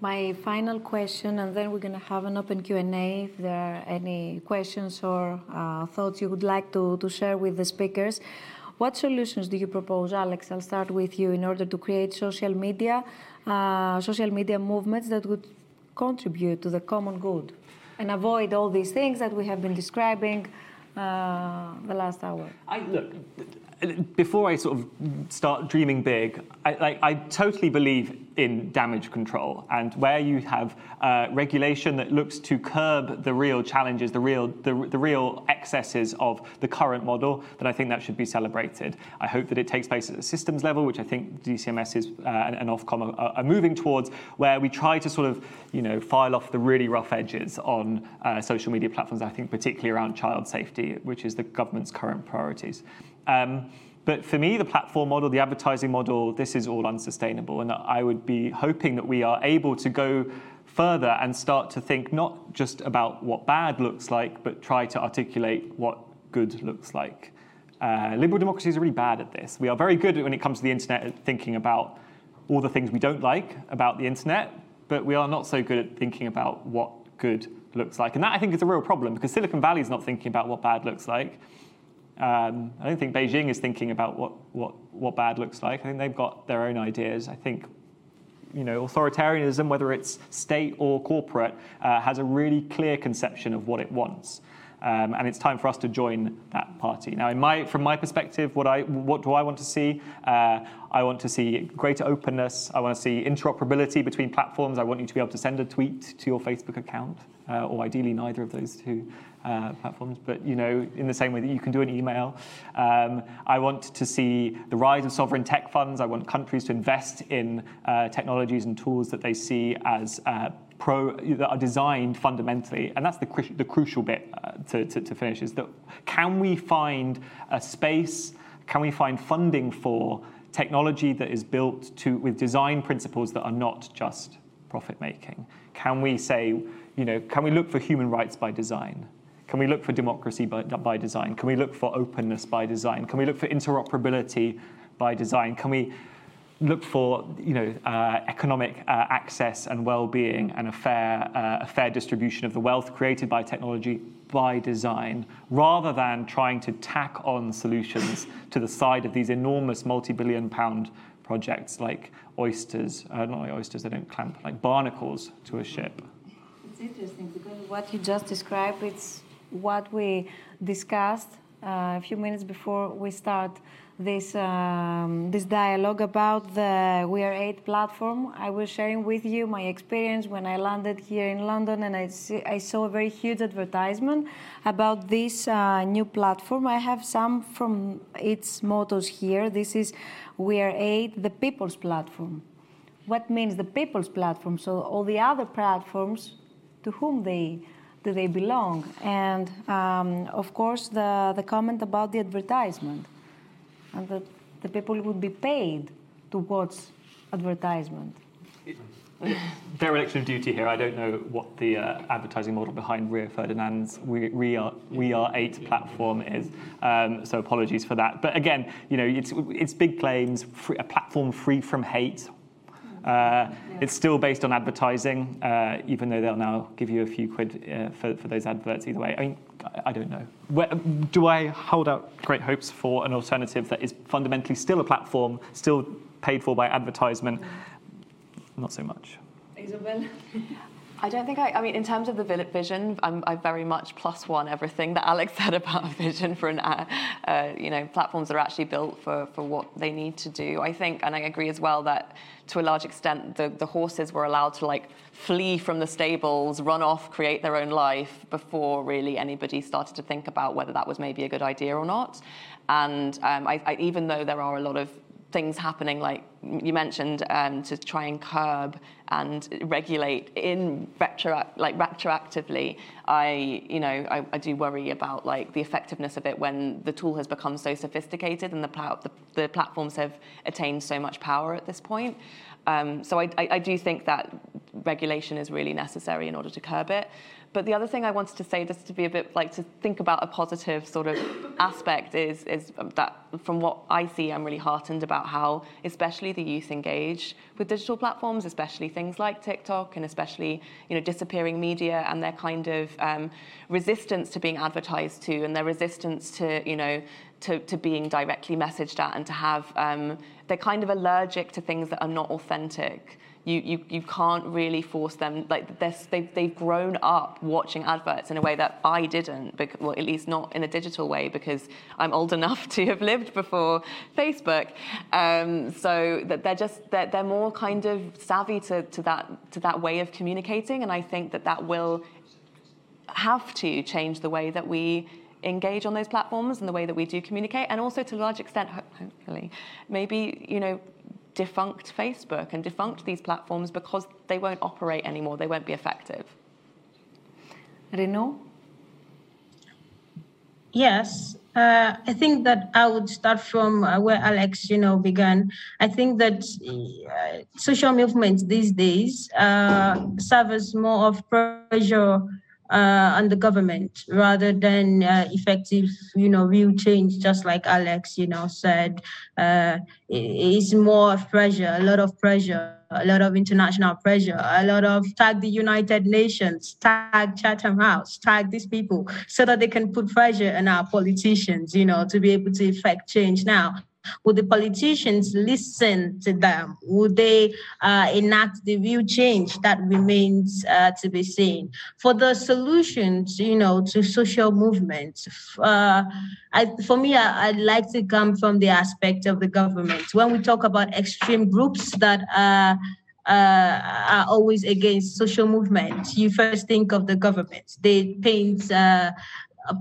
My final question, and then we're going to have an open Q&A if there are any questions or uh, thoughts you would like to, to share with the speakers. What solutions do you propose, Alex? I'll start with you in order to create social media, uh, social media movements that would contribute to the common good and avoid all these things that we have been describing uh, the last hour. I, look, before I sort of start dreaming big, I, like, I totally believe in damage control. And where you have uh, regulation that looks to curb the real challenges, the real, the, the real excesses of the current model, then I think that should be celebrated. I hope that it takes place at a systems level, which I think DCMS is, uh, and, and Ofcom are, are, moving towards, where we try to sort of, you know, file off the really rough edges on uh, social media platforms, I think particularly around child safety, which is the government's current priorities. Um, but for me, the platform model, the advertising model, this is all unsustainable. And I would be hoping that we are able to go further and start to think not just about what bad looks like, but try to articulate what good looks like. Uh, liberal democracies are really bad at this. We are very good when it comes to the internet at thinking about all the things we don't like about the internet, but we are not so good at thinking about what good looks like. And that I think is a real problem because Silicon Valley is not thinking about what bad looks like. Um, I don't think Beijing is thinking about what, what, what bad looks like. I think they've got their own ideas. I think you know, authoritarianism, whether it's state or corporate, uh, has a really clear conception of what it wants. Um, and it's time for us to join that party. Now, in my, from my perspective, what, I, what do I want to see? Uh, I want to see greater openness. I want to see interoperability between platforms. I want you to be able to send a tweet to your Facebook account, uh, or ideally neither of those two uh, platforms, but you know, in the same way that you can do an email. Um, I want to see the rise of sovereign tech funds. I want countries to invest in uh, technologies and tools that they see as uh, pro that are designed fundamentally, and that's the, the crucial bit uh, to, to, to finish. Is that can we find a space? Can we find funding for technology that is built to with design principles that are not just profit making? Can we say, you know, can we look for human rights by design? Can we look for democracy by, by design? Can we look for openness by design? Can we look for interoperability by design? Can we look for you know, uh, economic uh, access and well-being and a fair, uh, a fair distribution of the wealth created by technology by design, rather than trying to tack on solutions to the side of these enormous multi-billion pound projects like oysters, uh, not like oysters, they don't clamp, like barnacles to a ship. It's interesting because what you just described, it's what we discussed uh, a few minutes before we start this um, this dialogue about the We Are Eight platform. I was sharing with you my experience when I landed here in London, and I, see, I saw a very huge advertisement about this uh, new platform. I have some from its mottos here. This is We Are Eight, the people's platform. What means the people's platform? So all the other platforms, to whom they do they belong? And um, of course, the, the comment about the advertisement and that the people would be paid to watch advertisement. dereliction of duty here. I don't know what the uh, advertising model behind Rio Ferdinand's We, we, Are We Are Eight platform is. Um, so apologies for that. But again, you know, it's it's big claims, free, a platform free from hate. Uh, it's still based on advertising, uh, even though they'll now give you a few quid uh, for, for those adverts either way. I mean, I don't know. Where, do I hold out great hopes for an alternative that is fundamentally still a platform, still paid for by advertisement? Not so much. Isobel? I don't think I, I mean, in terms of the vision, I'm, I very much plus one everything that Alex said about a vision for an, uh, uh, you know, platforms that are actually built for, for what they need to do. I think, and I agree as well that to a large extent, the, the horses were allowed to like flee from the stables, run off, create their own life before really anybody started to think about whether that was maybe a good idea or not. And um, I, I, even though there are a lot of things happening, like you mentioned, um, to try and curb and regulate in retro, like retroactively. I, you know, I, I, do worry about like the effectiveness of it when the tool has become so sophisticated and the, the, the platforms have attained so much power at this point. Um, so I, I, I do think that regulation is really necessary in order to curb it. But the other thing I wanted to say, just to be a bit like to think about a positive sort of aspect, is is that from what I see, I'm really heartened about how, especially the youth engage with digital platforms, especially things like TikTok, and especially you know disappearing media and their kind of um, resistance to being advertised to, and their resistance to you know to, to being directly messaged at, and to have um, they're kind of allergic to things that are not authentic you, you, you can't really force them. Like they've, they've grown up watching adverts in a way that I didn't, because, well, at least not in a digital way, because I'm old enough to have lived before Facebook. Um, so that they're just they're, they're more kind of savvy to, to that to that way of communicating, and I think that that will have to change the way that we engage on those platforms and the way that we do communicate, and also to a large extent, hopefully, maybe you know defunct Facebook and defunct these platforms because they won't operate anymore, they won't be effective. Rinu? Yes, uh, I think that I would start from uh, where Alex, you know, began. I think that uh, social movements these days uh, serve as more of pressure uh, on the government rather than uh, effective, you know, real change, just like Alex, you know, said. Uh, it's more pressure, a lot of pressure, a lot of international pressure, a lot of tag the United Nations, tag Chatham House, tag these people so that they can put pressure on our politicians, you know, to be able to effect change. Now, would the politicians listen to them? Would they uh, enact the real change that remains uh, to be seen? For the solutions, you know, to social movements, uh, I, for me, I, would like to come from the aspect of the government. When we talk about extreme groups that uh, uh, are always against social movement. You first think of the government. They paint uh,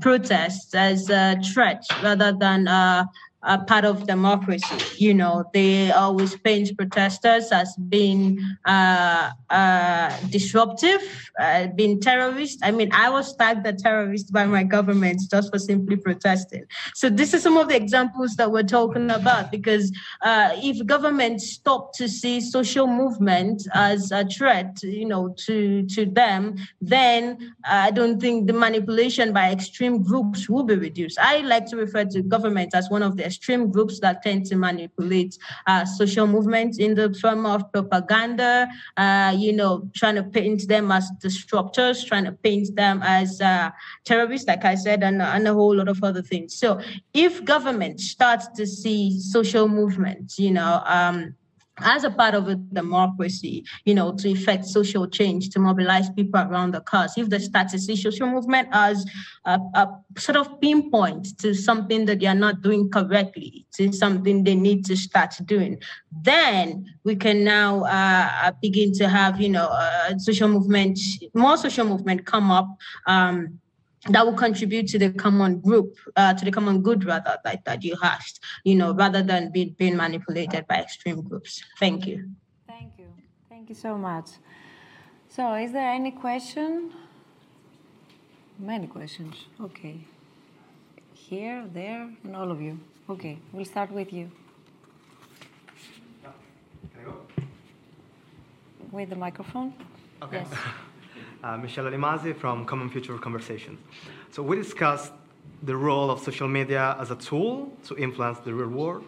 protests as a threat rather than uh, a part of democracy. You know, they always paint protesters as being uh, uh, disruptive, uh, being terrorist. I mean, I was tagged a terrorist by my government just for simply protesting. So this is some of the examples that we're talking about. Because uh, if government stop to see social movement as a threat, you know, to to them, then I don't think the manipulation by extreme groups will be reduced. I like to refer to government as one of the extreme groups that tend to manipulate uh, social movements in the form of propaganda, uh, you know, trying to paint them as disruptors, trying to paint them as uh, terrorists, like I said, and, and a whole lot of other things. So if government starts to see social movements, you know, um, as a part of a democracy, you know, to effect social change, to mobilize people around the cause. If the status social movement as a, a, sort of pinpoint to something that they are not doing correctly, to something they need to start doing, then we can now uh, begin to have, you know, uh, social movement, more social movement come up. Um, that will contribute to the common group, uh, to the common good rather that, that you asked, you know, rather than being, being manipulated by extreme groups. Thank you. Thank you. Thank you so much. So is there any question? Many questions. Okay. Here, there, and all of you. Okay, we'll start with you. Can I go? With the microphone. Okay. Yes. uh, Michelle Alimazi from Common Future Conversations. So we discussed the role of social media as a tool to influence the real world,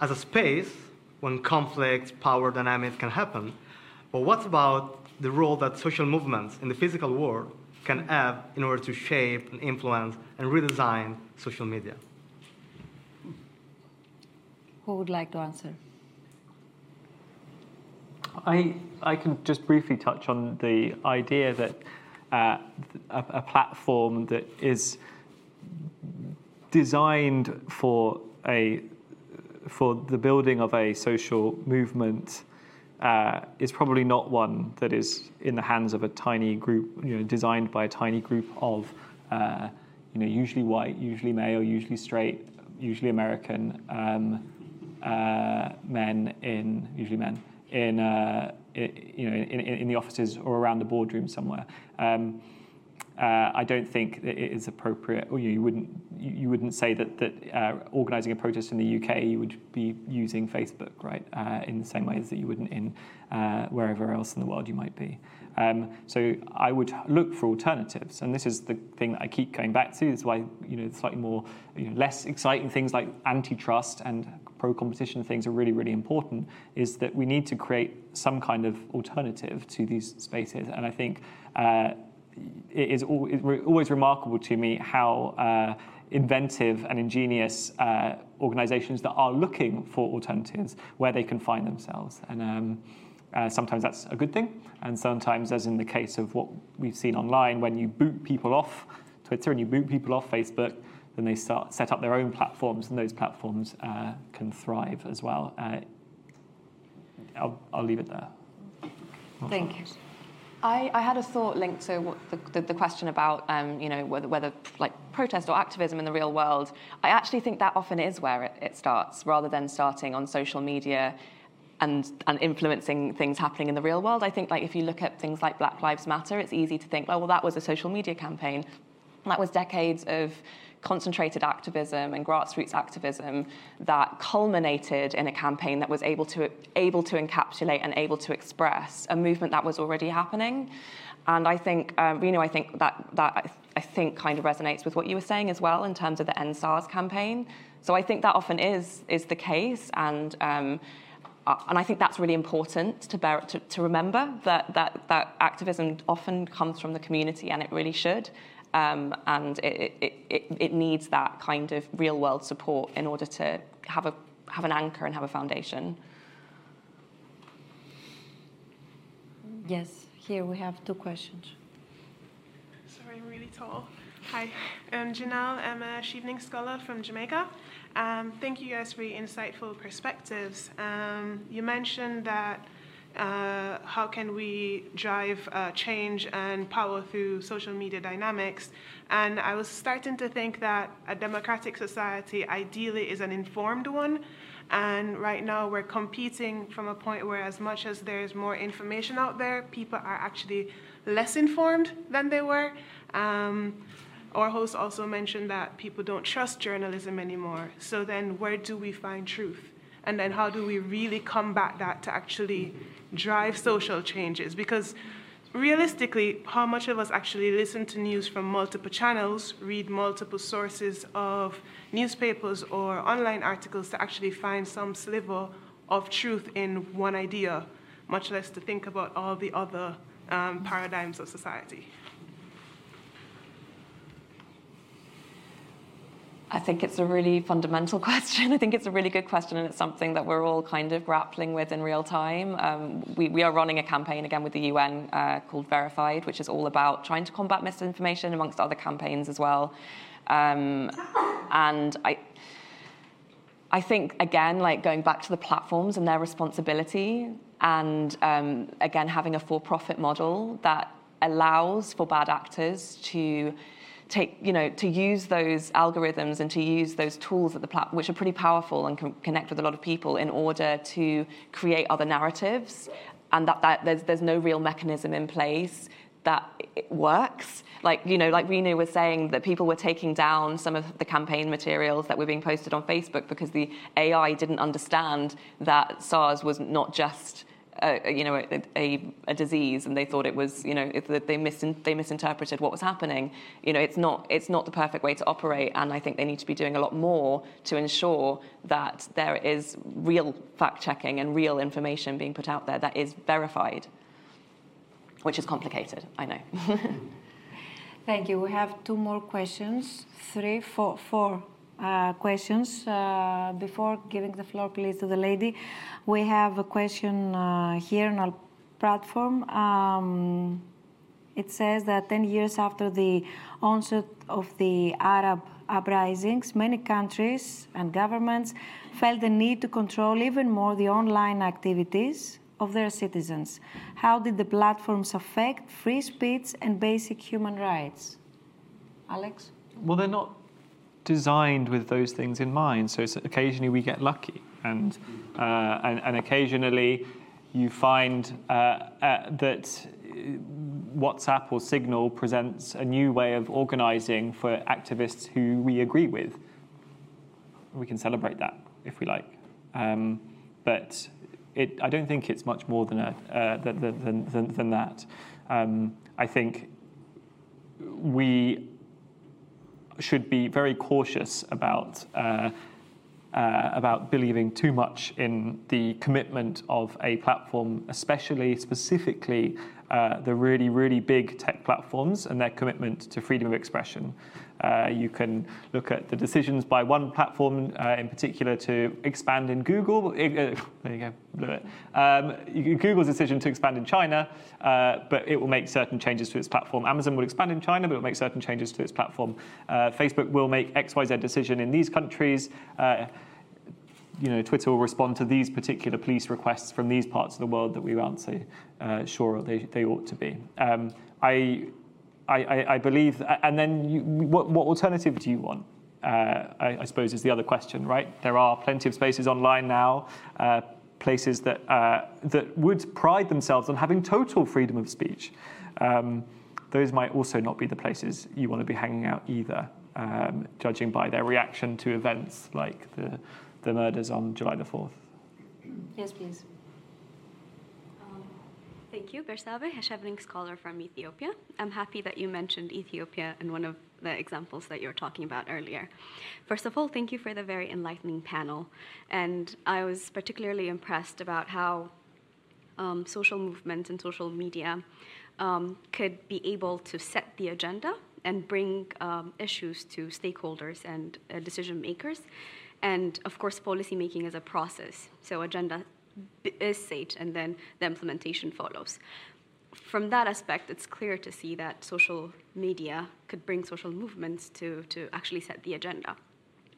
as a space when conflict, power dynamics can happen. But what about the role that social movements in the physical world can have in order to shape and influence and redesign social media? Who would like to answer? I, I can just briefly touch on the idea that uh, a, a platform that is designed for a for the building of a social movement uh, is probably not one that is in the hands of a tiny group, you know, designed by a tiny group of, uh, you know, usually white, usually male, usually straight, usually American um, uh, men in usually men in, uh, you know, in, in, the offices or around the boardroom somewhere. Um, uh, I don't think that it is appropriate, or you, you wouldn't you, wouldn't say that that uh, organising a protest in the UK you would be using Facebook, right? Uh, in the same ways that you wouldn't in uh, wherever else in the world you might be. Um, so I would look for alternatives, and this is the thing that I keep going back to. This why you know slightly more you know, less exciting things like antitrust and pro-competition things are really really important. Is that we need to create some kind of alternative to these spaces, and I think. Uh, it is always remarkable to me how uh, inventive and ingenious uh, organizations that are looking for alternatives where they can find themselves. And um, uh, sometimes that's a good thing, and sometimes, as in the case of what we've seen online, when you boot people off Twitter and you boot people off Facebook, then they start set up their own platforms, and those platforms uh, can thrive as well. Uh, I'll, I'll leave it there. Thank you. I, I, had a thought linked to the, the, the question about, um, you know, whether, whether, like protest or activism in the real world. I actually think that often is where it, it starts, rather than starting on social media and, and influencing things happening in the real world. I think like if you look at things like Black Lives Matter, it's easy to think, oh, well, that was a social media campaign. That was decades of concentrated activism and grassroots activism that culminated in a campaign that was able to able to encapsulate and able to express a movement that was already happening. And I think, um, know, I think that that I think kind of resonates with what you were saying as well in terms of the EndSARS campaign. So I think that often is is the case, and um, and I think that's really important to, bear, to, to remember that, that, that activism often comes from the community and it really should. Um, and it, it, it, it, needs that kind of real world support in order to have, a, have an anchor and have a foundation. Yes, here we have two questions. Sorry, I'm really tall. Hi, I'm Janelle. I'm a Chevening Scholar from Jamaica. Um, thank you guys for your insightful perspectives. Um, you mentioned that uh, how can we drive uh, change and power through social media dynamics. And I was starting to think that a democratic society ideally is an informed one. And right now we're competing from a point where, as much as there's more information out there, people are actually less informed than they were. Um, our host also mentioned that people don't trust journalism anymore. So then, where do we find truth? And then, how do we really combat that to actually drive social changes? Because realistically, how much of us actually listen to news from multiple channels, read multiple sources of newspapers or online articles to actually find some sliver of truth in one idea, much less to think about all the other um, paradigms of society? I think it's a really fundamental question. I think it's a really good question, and it's something that we're all kind of grappling with in real time. Um, we, we, are running a campaign again with the UN uh, called Verified, which is all about trying to combat misinformation amongst other campaigns as well. Um, and I, I think again, like going back to the platforms and their responsibility, and um, again having a for-profit model that allows for bad actors to take, you know, to use those algorithms and to use those tools at the platform, which are pretty powerful and can connect with a lot of people in order to create other narratives, and that, that there's, there's no real mechanism in place that works. Like, you know, like Rinu was saying that people were taking down some of the campaign materials that were being posted on Facebook because the AI didn't understand that SARS was not just a, you know, a, a, a, disease and they thought it was, you know, they, misin- they misinterpreted what was happening. You know, it's not, it's not the perfect way to operate, and I think they need to be doing a lot more to ensure that there is real fact checking and real information being put out there that is verified, which is complicated, I know. Thank you. We have two more questions, three, four, four uh, questions. Uh, before giving the floor, please, to the lady, we have a question uh, here on our platform. Um, it says that 10 years after the onset of the Arab uprisings, many countries and governments felt the need to control even more the online activities of their citizens. How did the platforms affect free speech and basic human rights? Alex? Well, they're not designed with those things in mind. So occasionally we get lucky, and uh, and, and, occasionally you find uh, uh, that WhatsApp or Signal presents a new way of organizing for activists who we agree with. We can celebrate that if we like, um, but it, I don't think it's much more than a, uh, than, than, than, than, that. Um, I think we should be very cautious about uh, uh, about believing too much in the commitment of a platform, especially specifically uh, the really, really big tech platforms and their commitment to freedom of expression. Uh, you can look at the decisions by one platform uh, in particular to expand in Google. Uh, there you go, blew it. Um, Google's decision to expand in China, uh, but it will make certain changes to its platform. Amazon will expand in China, but it will make certain changes to its platform. Uh, Facebook will make XYZ decision in these countries you know, Twitter will respond to these particular police requests from these parts of the world that we aren't so uh, sure they, they ought to be. Um, I I, I, believe, and then you, what, what, alternative do you want? Uh, I, I, suppose is the other question, right? There are plenty of spaces online now, uh, places that uh, that would pride themselves on having total freedom of speech. Um, those might also not be the places you want to be hanging out either, um, judging by their reaction to events like the the murders on July the fourth. Yes, please. Thank you, Bersabe, a Chevening scholar from Ethiopia. I'm happy that you mentioned Ethiopia in one of the examples that you were talking about earlier. First of all, thank you for the very enlightening panel. And I was particularly impressed about how um, social movements and social media um, could be able to set the agenda and bring um, issues to stakeholders and uh, decision makers. And of course, policymaking is a process. So, agenda is set and then the implementation follows. From that aspect, it's clear to see that social media could bring social movements to, to actually set the agenda.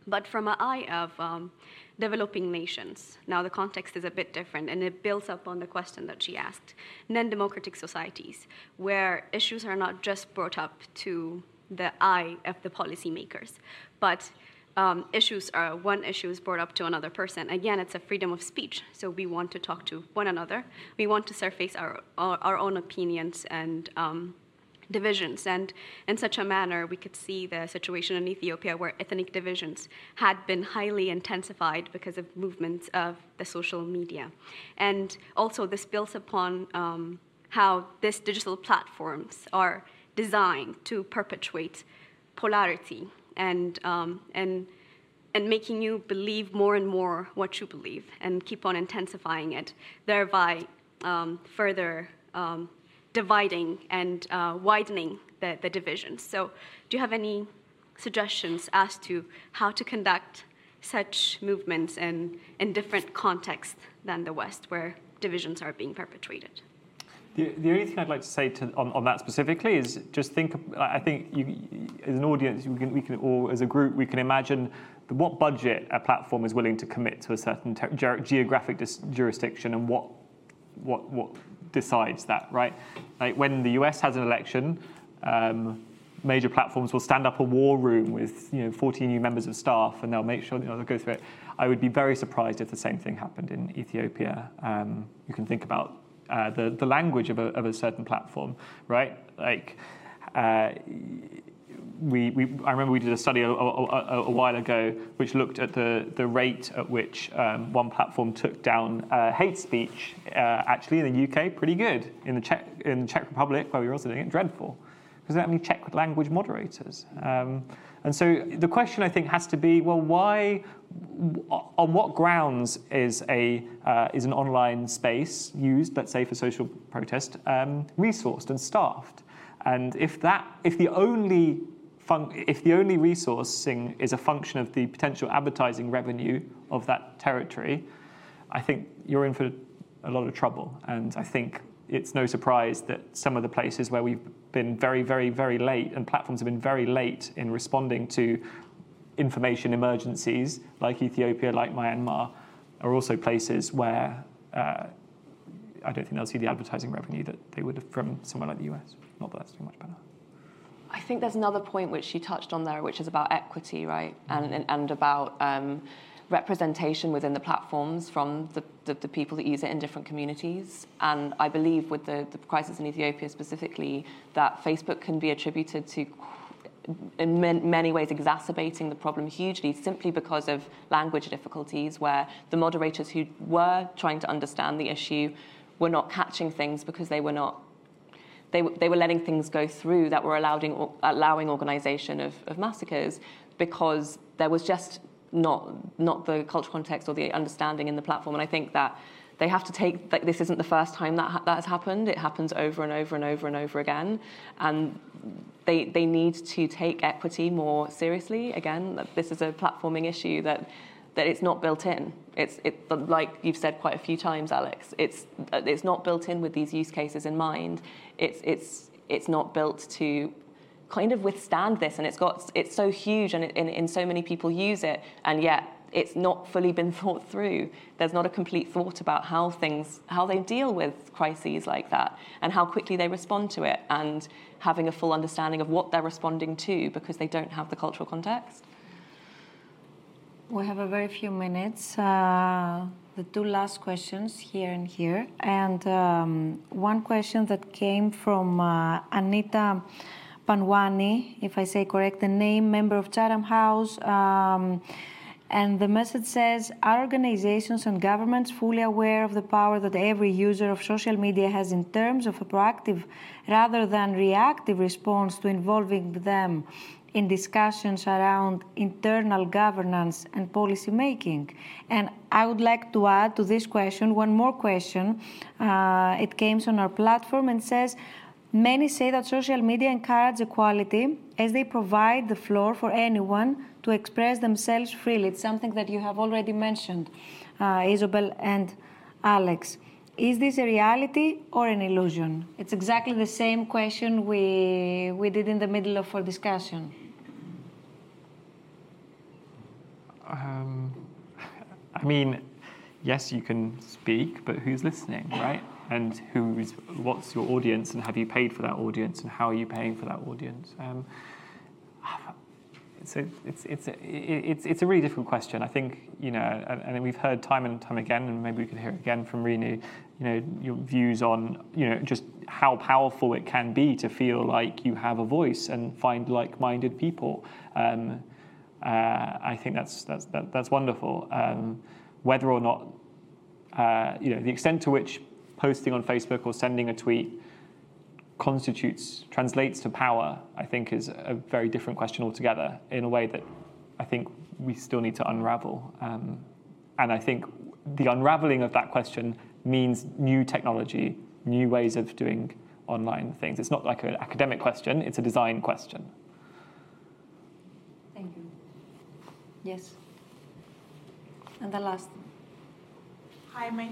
But from an eye of um, developing nations, now the context is a bit different, and it builds up on the question that she asked. Non democratic societies, where issues are not just brought up to the eye of the policymakers, but um, issues are one issue is brought up to another person. Again, it's a freedom of speech. So we want to talk to one another. We want to surface our our, our own opinions and um, divisions. And in such a manner, we could see the situation in Ethiopia where ethnic divisions had been highly intensified because of movements of the social media. And also, this builds upon um, how these digital platforms are designed to perpetuate polarity and um, and and making you believe more and more what you believe and keep on intensifying it, thereby um, further um, dividing and uh, widening the, the divisions. So, do you have any suggestions as to how to conduct such movements in, in different contexts than the West, where divisions are being perpetrated? The, the only thing I'd like to say to, on, on that specifically is just think. I think you, as an audience, we can, we can, or as a group, we can imagine what budget a platform is willing to commit to a certain ter- geographic dis- jurisdiction and what, what, what decides that, right? Like when the US has an election, um, major platforms will stand up a war room with you know 40 new members of staff and they'll make sure you know, they'll go through it. I would be very surprised if the same thing happened in Ethiopia. Um, you can think about uh, the, the language of a, of a certain platform, right? Like, uh, we, we, I remember we did a study a, a, a, while ago which looked at the, the rate at which um, one platform took down uh, hate speech. Uh, actually, in the UK, pretty good. In the Czech, in the Czech Republic, where we were also doing it, dreadful. Because they don't have any Czech language moderators. Um, and so the question I think has to be, well, why, on what grounds is a uh, is an online space used, let's say for social protest, um, resourced and staffed? And if that, if the only fun- if the only resourcing is a function of the potential advertising revenue of that territory, I think you're in for a lot of trouble. And I think it's no surprise that some of the places where we've been very, very, very late, and platforms have been very late in responding to information emergencies like Ethiopia, like Myanmar, are also places where uh, I don't think they'll see the advertising revenue that they would have from somewhere like the US. Not that that's doing much better. I think there's another point which she touched on there, which is about equity, right? And, and, and about um, representation within the platforms from the, the, the, people that use it in different communities. And I believe with the, the crisis in Ethiopia specifically, that Facebook can be attributed to in many ways exacerbating the problem hugely simply because of language difficulties where the moderators who were trying to understand the issue were not catching things because they were not they, they were letting things go through that were allowing allowing organization of, of massacres because there was just not not the cultural context or the understanding in the platform. And I think that they have to take that this isn't the first time that ha- that has happened it happens over and over and over and over again and they they need to take equity more seriously again this is a platforming issue that that it's not built in. It's it, like you've said quite a few times, Alex. It's uh, it's not built in with these use cases in mind. It's it's it's not built to kind of withstand this, and it's got it's so huge, and, it, and, and so many people use it, and yet it's not fully been thought through. There's not a complete thought about how things how they deal with crises like that, and how quickly they respond to it, and having a full understanding of what they're responding to because they don't have the cultural context. We have a very few minutes. Uh, the two last questions here and here. And um, one question that came from uh, Anita Panwani, if I say correct the name, member of Chatham House. Um, and the message says Are organizations and governments fully aware of the power that every user of social media has in terms of a proactive rather than reactive response to involving them in discussions around internal governance and policy making. And I would like to add to this question one more question. Uh, it came on our platform and says, Many say that social media encourage equality as they provide the floor for anyone to express themselves freely. It's something that you have already mentioned, uh, Isobel and Alex. Is this a reality or an illusion? It's exactly the same question we, we did in the middle of our discussion. Um, I mean, yes, you can speak, but who's listening, right? And who's what's your audience, and have you paid for that audience, and how are you paying for that audience? Um, so it's it's it's it's a really difficult question. I think you know, and, and, we've heard time and time again, and maybe we could hear it again from Rinu. You know, your views on you know just how powerful it can be to feel like you have a voice and find like-minded people. Um, uh, I think that's that's that, that's wonderful. Um, whether or not uh, you know the extent to which posting on Facebook or sending a tweet constitutes translates to power, I think is a very different question altogether. In a way that I think we still need to unravel, um, and I think the unraveling of that question means new technology, new ways of doing online things. It's not like an academic question; it's a design question. Thank you. Yes. And the last. Hi, my.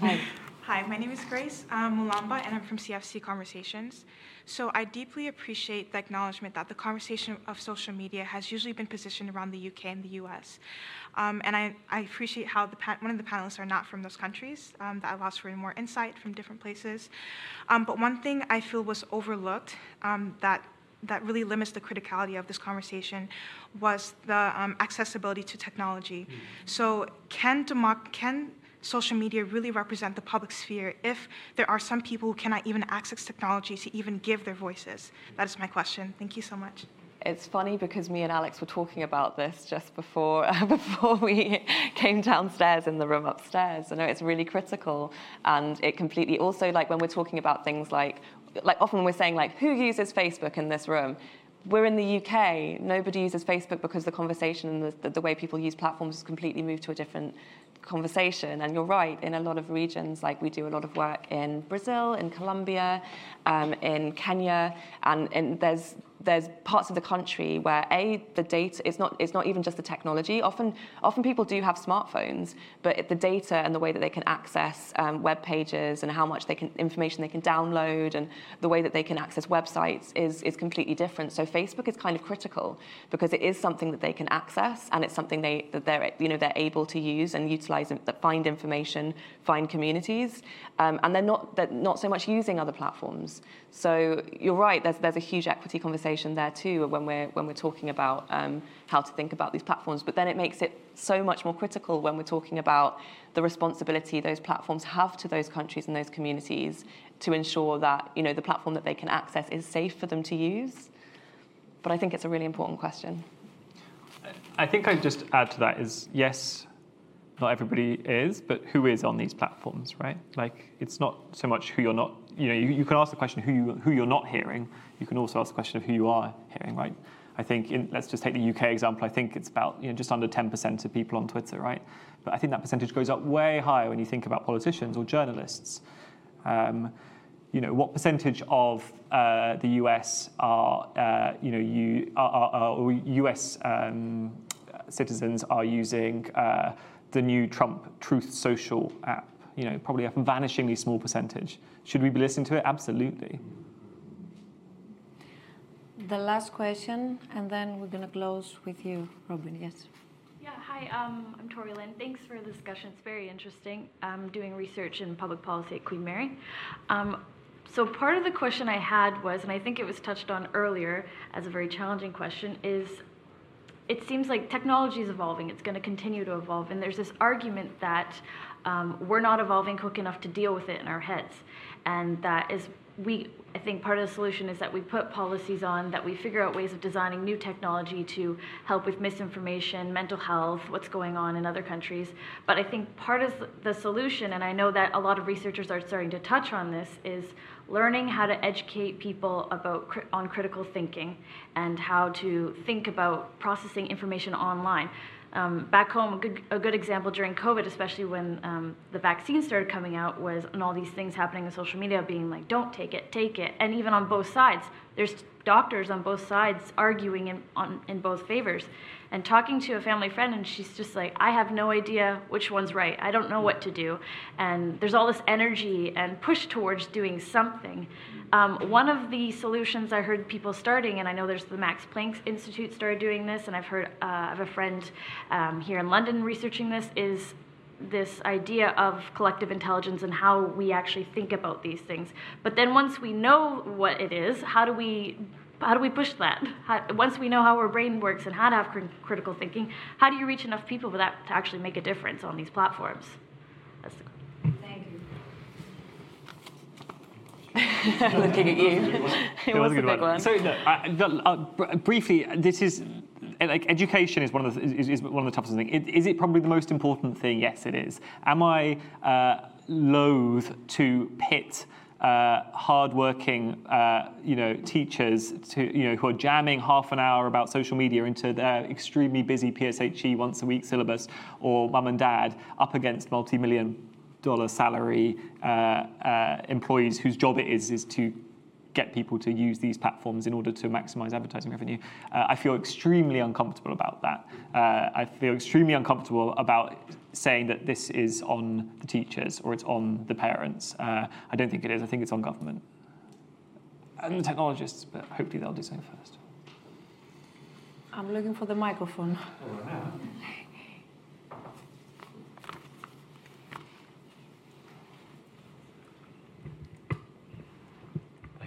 Hi. Hi, my name is Grace um, Mulamba, and I'm from CFC Conversations. So I deeply appreciate the acknowledgement that the conversation of social media has usually been positioned around the UK and the US. Um, and I, I, appreciate how the one of the panelists are not from those countries. Um, that allows for more insight from different places. Um, but one thing I feel was overlooked um, that that really limits the criticality of this conversation was the um, accessibility to technology. Mm-hmm. So, can, democ- can social media really represent the public sphere if there are some people who cannot even access technology to even give their voices? That is my question. Thank you so much. It's funny because me and Alex were talking about this just before before we came downstairs in the room upstairs. I know it's really critical, and it completely also like when we're talking about things like like often we're saying like who uses Facebook in this room. We're in the UK. Nobody uses Facebook because the conversation and the, the way people use platforms has completely moved to a different conversation. And you're right, in a lot of regions, like we do a lot of work in Brazil, in Colombia, um, in Kenya, and, and there's there's parts of the country where a the data it's not it's not even just the technology. Often often people do have smartphones, but the data and the way that they can access um, web pages and how much they can information they can download and the way that they can access websites is is completely different. So Facebook is kind of critical because it is something that they can access and it's something they that they're you know they're able to use and utilize that find information, find communities, um, and they're not they're not so much using other platforms. So you're right. There's there's a huge equity conversation there too when we're when we're talking about um, how to think about these platforms. But then it makes it so much more critical when we're talking about the responsibility those platforms have to those countries and those communities to ensure that you know the platform that they can access is safe for them to use. But I think it's a really important question. I think I'd just add to that is yes, not everybody is, but who is on these platforms, right? Like it's not so much who you're not. You know, you, you can ask the question who you who you're not hearing. You can also ask the question of who you are hearing, right? I think in, let's just take the UK example. I think it's about you know just under 10% of people on Twitter, right? But I think that percentage goes up way higher when you think about politicians or journalists. Um, you know, what percentage of uh, the US are, uh, you know, you, are, are, are US um, citizens are using uh, the new Trump Truth Social app. You know, probably a vanishingly small percentage. Should we be listening to it? Absolutely. The last question, and then we're going to close with you, Robin. Yes. Yeah, hi, um, I'm Tori Lynn. Thanks for the discussion. It's very interesting. I'm doing research in public policy at Queen Mary. Um, so part of the question I had was, and I think it was touched on earlier as a very challenging question, is it seems like technology is evolving. It's going to continue to evolve. And there's this argument that um, we're not evolving quick enough to deal with it in our heads. And that is, we, I think part of the solution is that we put policies on, that we figure out ways of designing new technology to help with misinformation, mental health, what's going on in other countries. But I think part of the solution, and I know that a lot of researchers are starting to touch on this, is learning how to educate people about on critical thinking and how to think about processing information online. Um, back home, a good, a good, example during COVID, especially when um, the vaccine started coming out, was and all these things happening in social media being like, don't take it, take it. And even on both sides, there's doctors on both sides arguing in, on, in both favors and talking to a family friend and she's just like i have no idea which one's right. I don't know what to do. And there's all this energy and push towards doing something. Um, one of the solutions i heard people starting and i know there's the max planck institute started doing this and i've heard uh, i have a friend um, here in london researching this is this idea of collective intelligence and how we actually think about these things. But then once we know what it is, how do we how do we push that? How, once we know how our brain works and how to have cr- critical thinking, how do you reach enough people for that to actually make a difference on these platforms? That's the Thank you. Looking at you. it, was, was a good big one. one. So, no, uh, uh, briefly, this is like education is one of the is, is one of the toughest things. Is it probably the most important thing? Yes, it is. Am I uh, loath to pit? Uh, hardworking, uh, you know, teachers to, you know, who are jamming half an hour about social media into their extremely busy PSHE once a week syllabus, or mum and dad up against multi-million dollar salary uh, uh employees whose job it is is to get people to use these platforms in order to maximize advertising revenue. Uh, I feel extremely uncomfortable about that. Uh, I feel extremely uncomfortable about saying that this is on the teachers or it's on the parents. Uh, I don't think it is. I think it's on government and the technologists, but hopefully they'll do so first. I'm looking for the microphone.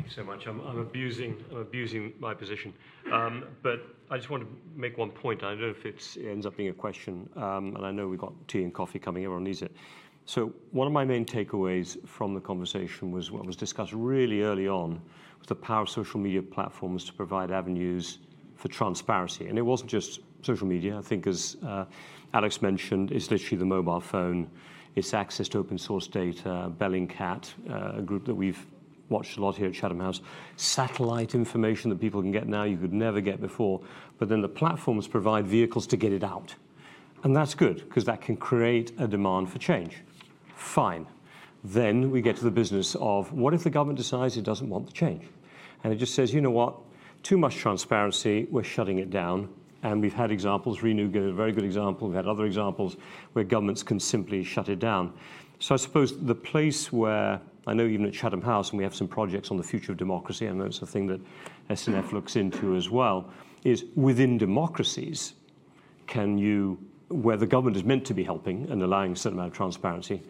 So much. I'm, I'm abusing, I'm abusing my position. Um, but I just want to make one point. I don't know if it ends up being a question, um, and I know we've got tea and coffee coming. Everyone needs it. So one of my main takeaways from the conversation was what was discussed really early on was the power of social media platforms to provide avenues for transparency. And it wasn't just social media. I think, as uh, Alex mentioned, it's literally the mobile phone, it's access to open source data, Bellingcat, uh, a group that we've watched a lot here at Chatham House, satellite information that people can get now you could never get before. But then the platforms provide vehicles to get it out. And that's good because that can create a demand for change. Fine. Then we get to the business of what if the government decides it doesn't want the change? And it just says, you know what, too much transparency, we're shutting it down. And we've had examples, Rinu gave a very good example, we've had other examples where governments can simply shut it down. So I suppose the place where, I know even at Chatham House, and we have some projects on the future of democracy, I know it's a thing that SNF looks into as well, is within democracies, can you, where the government is meant to be helping and allowing a certain amount of transparency,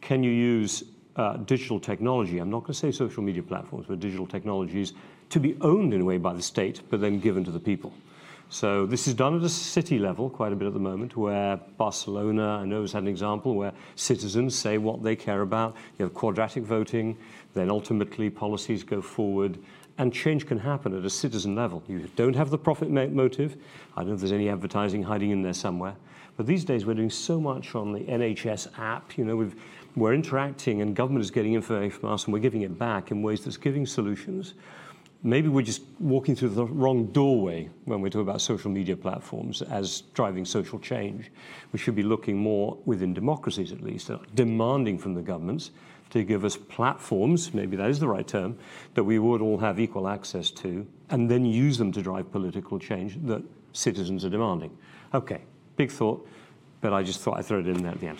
can you use uh, digital technology, I'm not going to say social media platforms, but digital technologies, to be owned in a way by the state, but then given to the people? So this is done at a city level quite a bit at the moment, where Barcelona, I know, has had an example where citizens say what they care about. You have quadratic voting, then ultimately policies go forward, and change can happen at a citizen level. You don't have the profit motive. I don't know if there's any advertising hiding in there somewhere. But these days we're doing so much on the NHS app. You know, we've, we're interacting, and government is getting information from us, and we're giving it back in ways that's giving solutions maybe we're just walking through the wrong doorway when we talk about social media platforms as driving social change. We should be looking more within democracies, at least, demanding from the governments to give us platforms, maybe that is the right term, that we would all have equal access to, and then use them to drive political change that citizens are demanding. Okay, big thought. But I just thought I'd throw it in there at the end.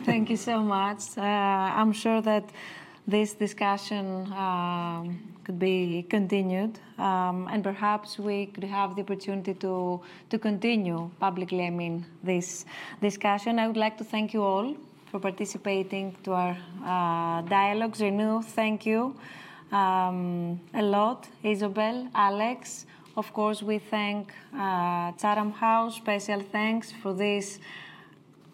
Thank you so much. Uh, I'm sure that this discussion um, could be continued, um, and perhaps we could have the opportunity to, to continue publicly, I mean, this discussion. I would like to thank you all for participating to our uh, dialogues. Rinu, thank you um, a lot. Isobel, Alex, of course, we thank uh, House. Special thanks for this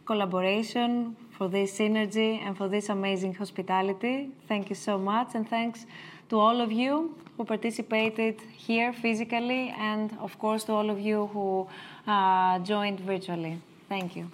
collaboration, for this synergy and for this amazing hospitality. Thank you so much, and thanks to all of you who participated here physically, and of course to all of you who uh, joined virtually. Thank you.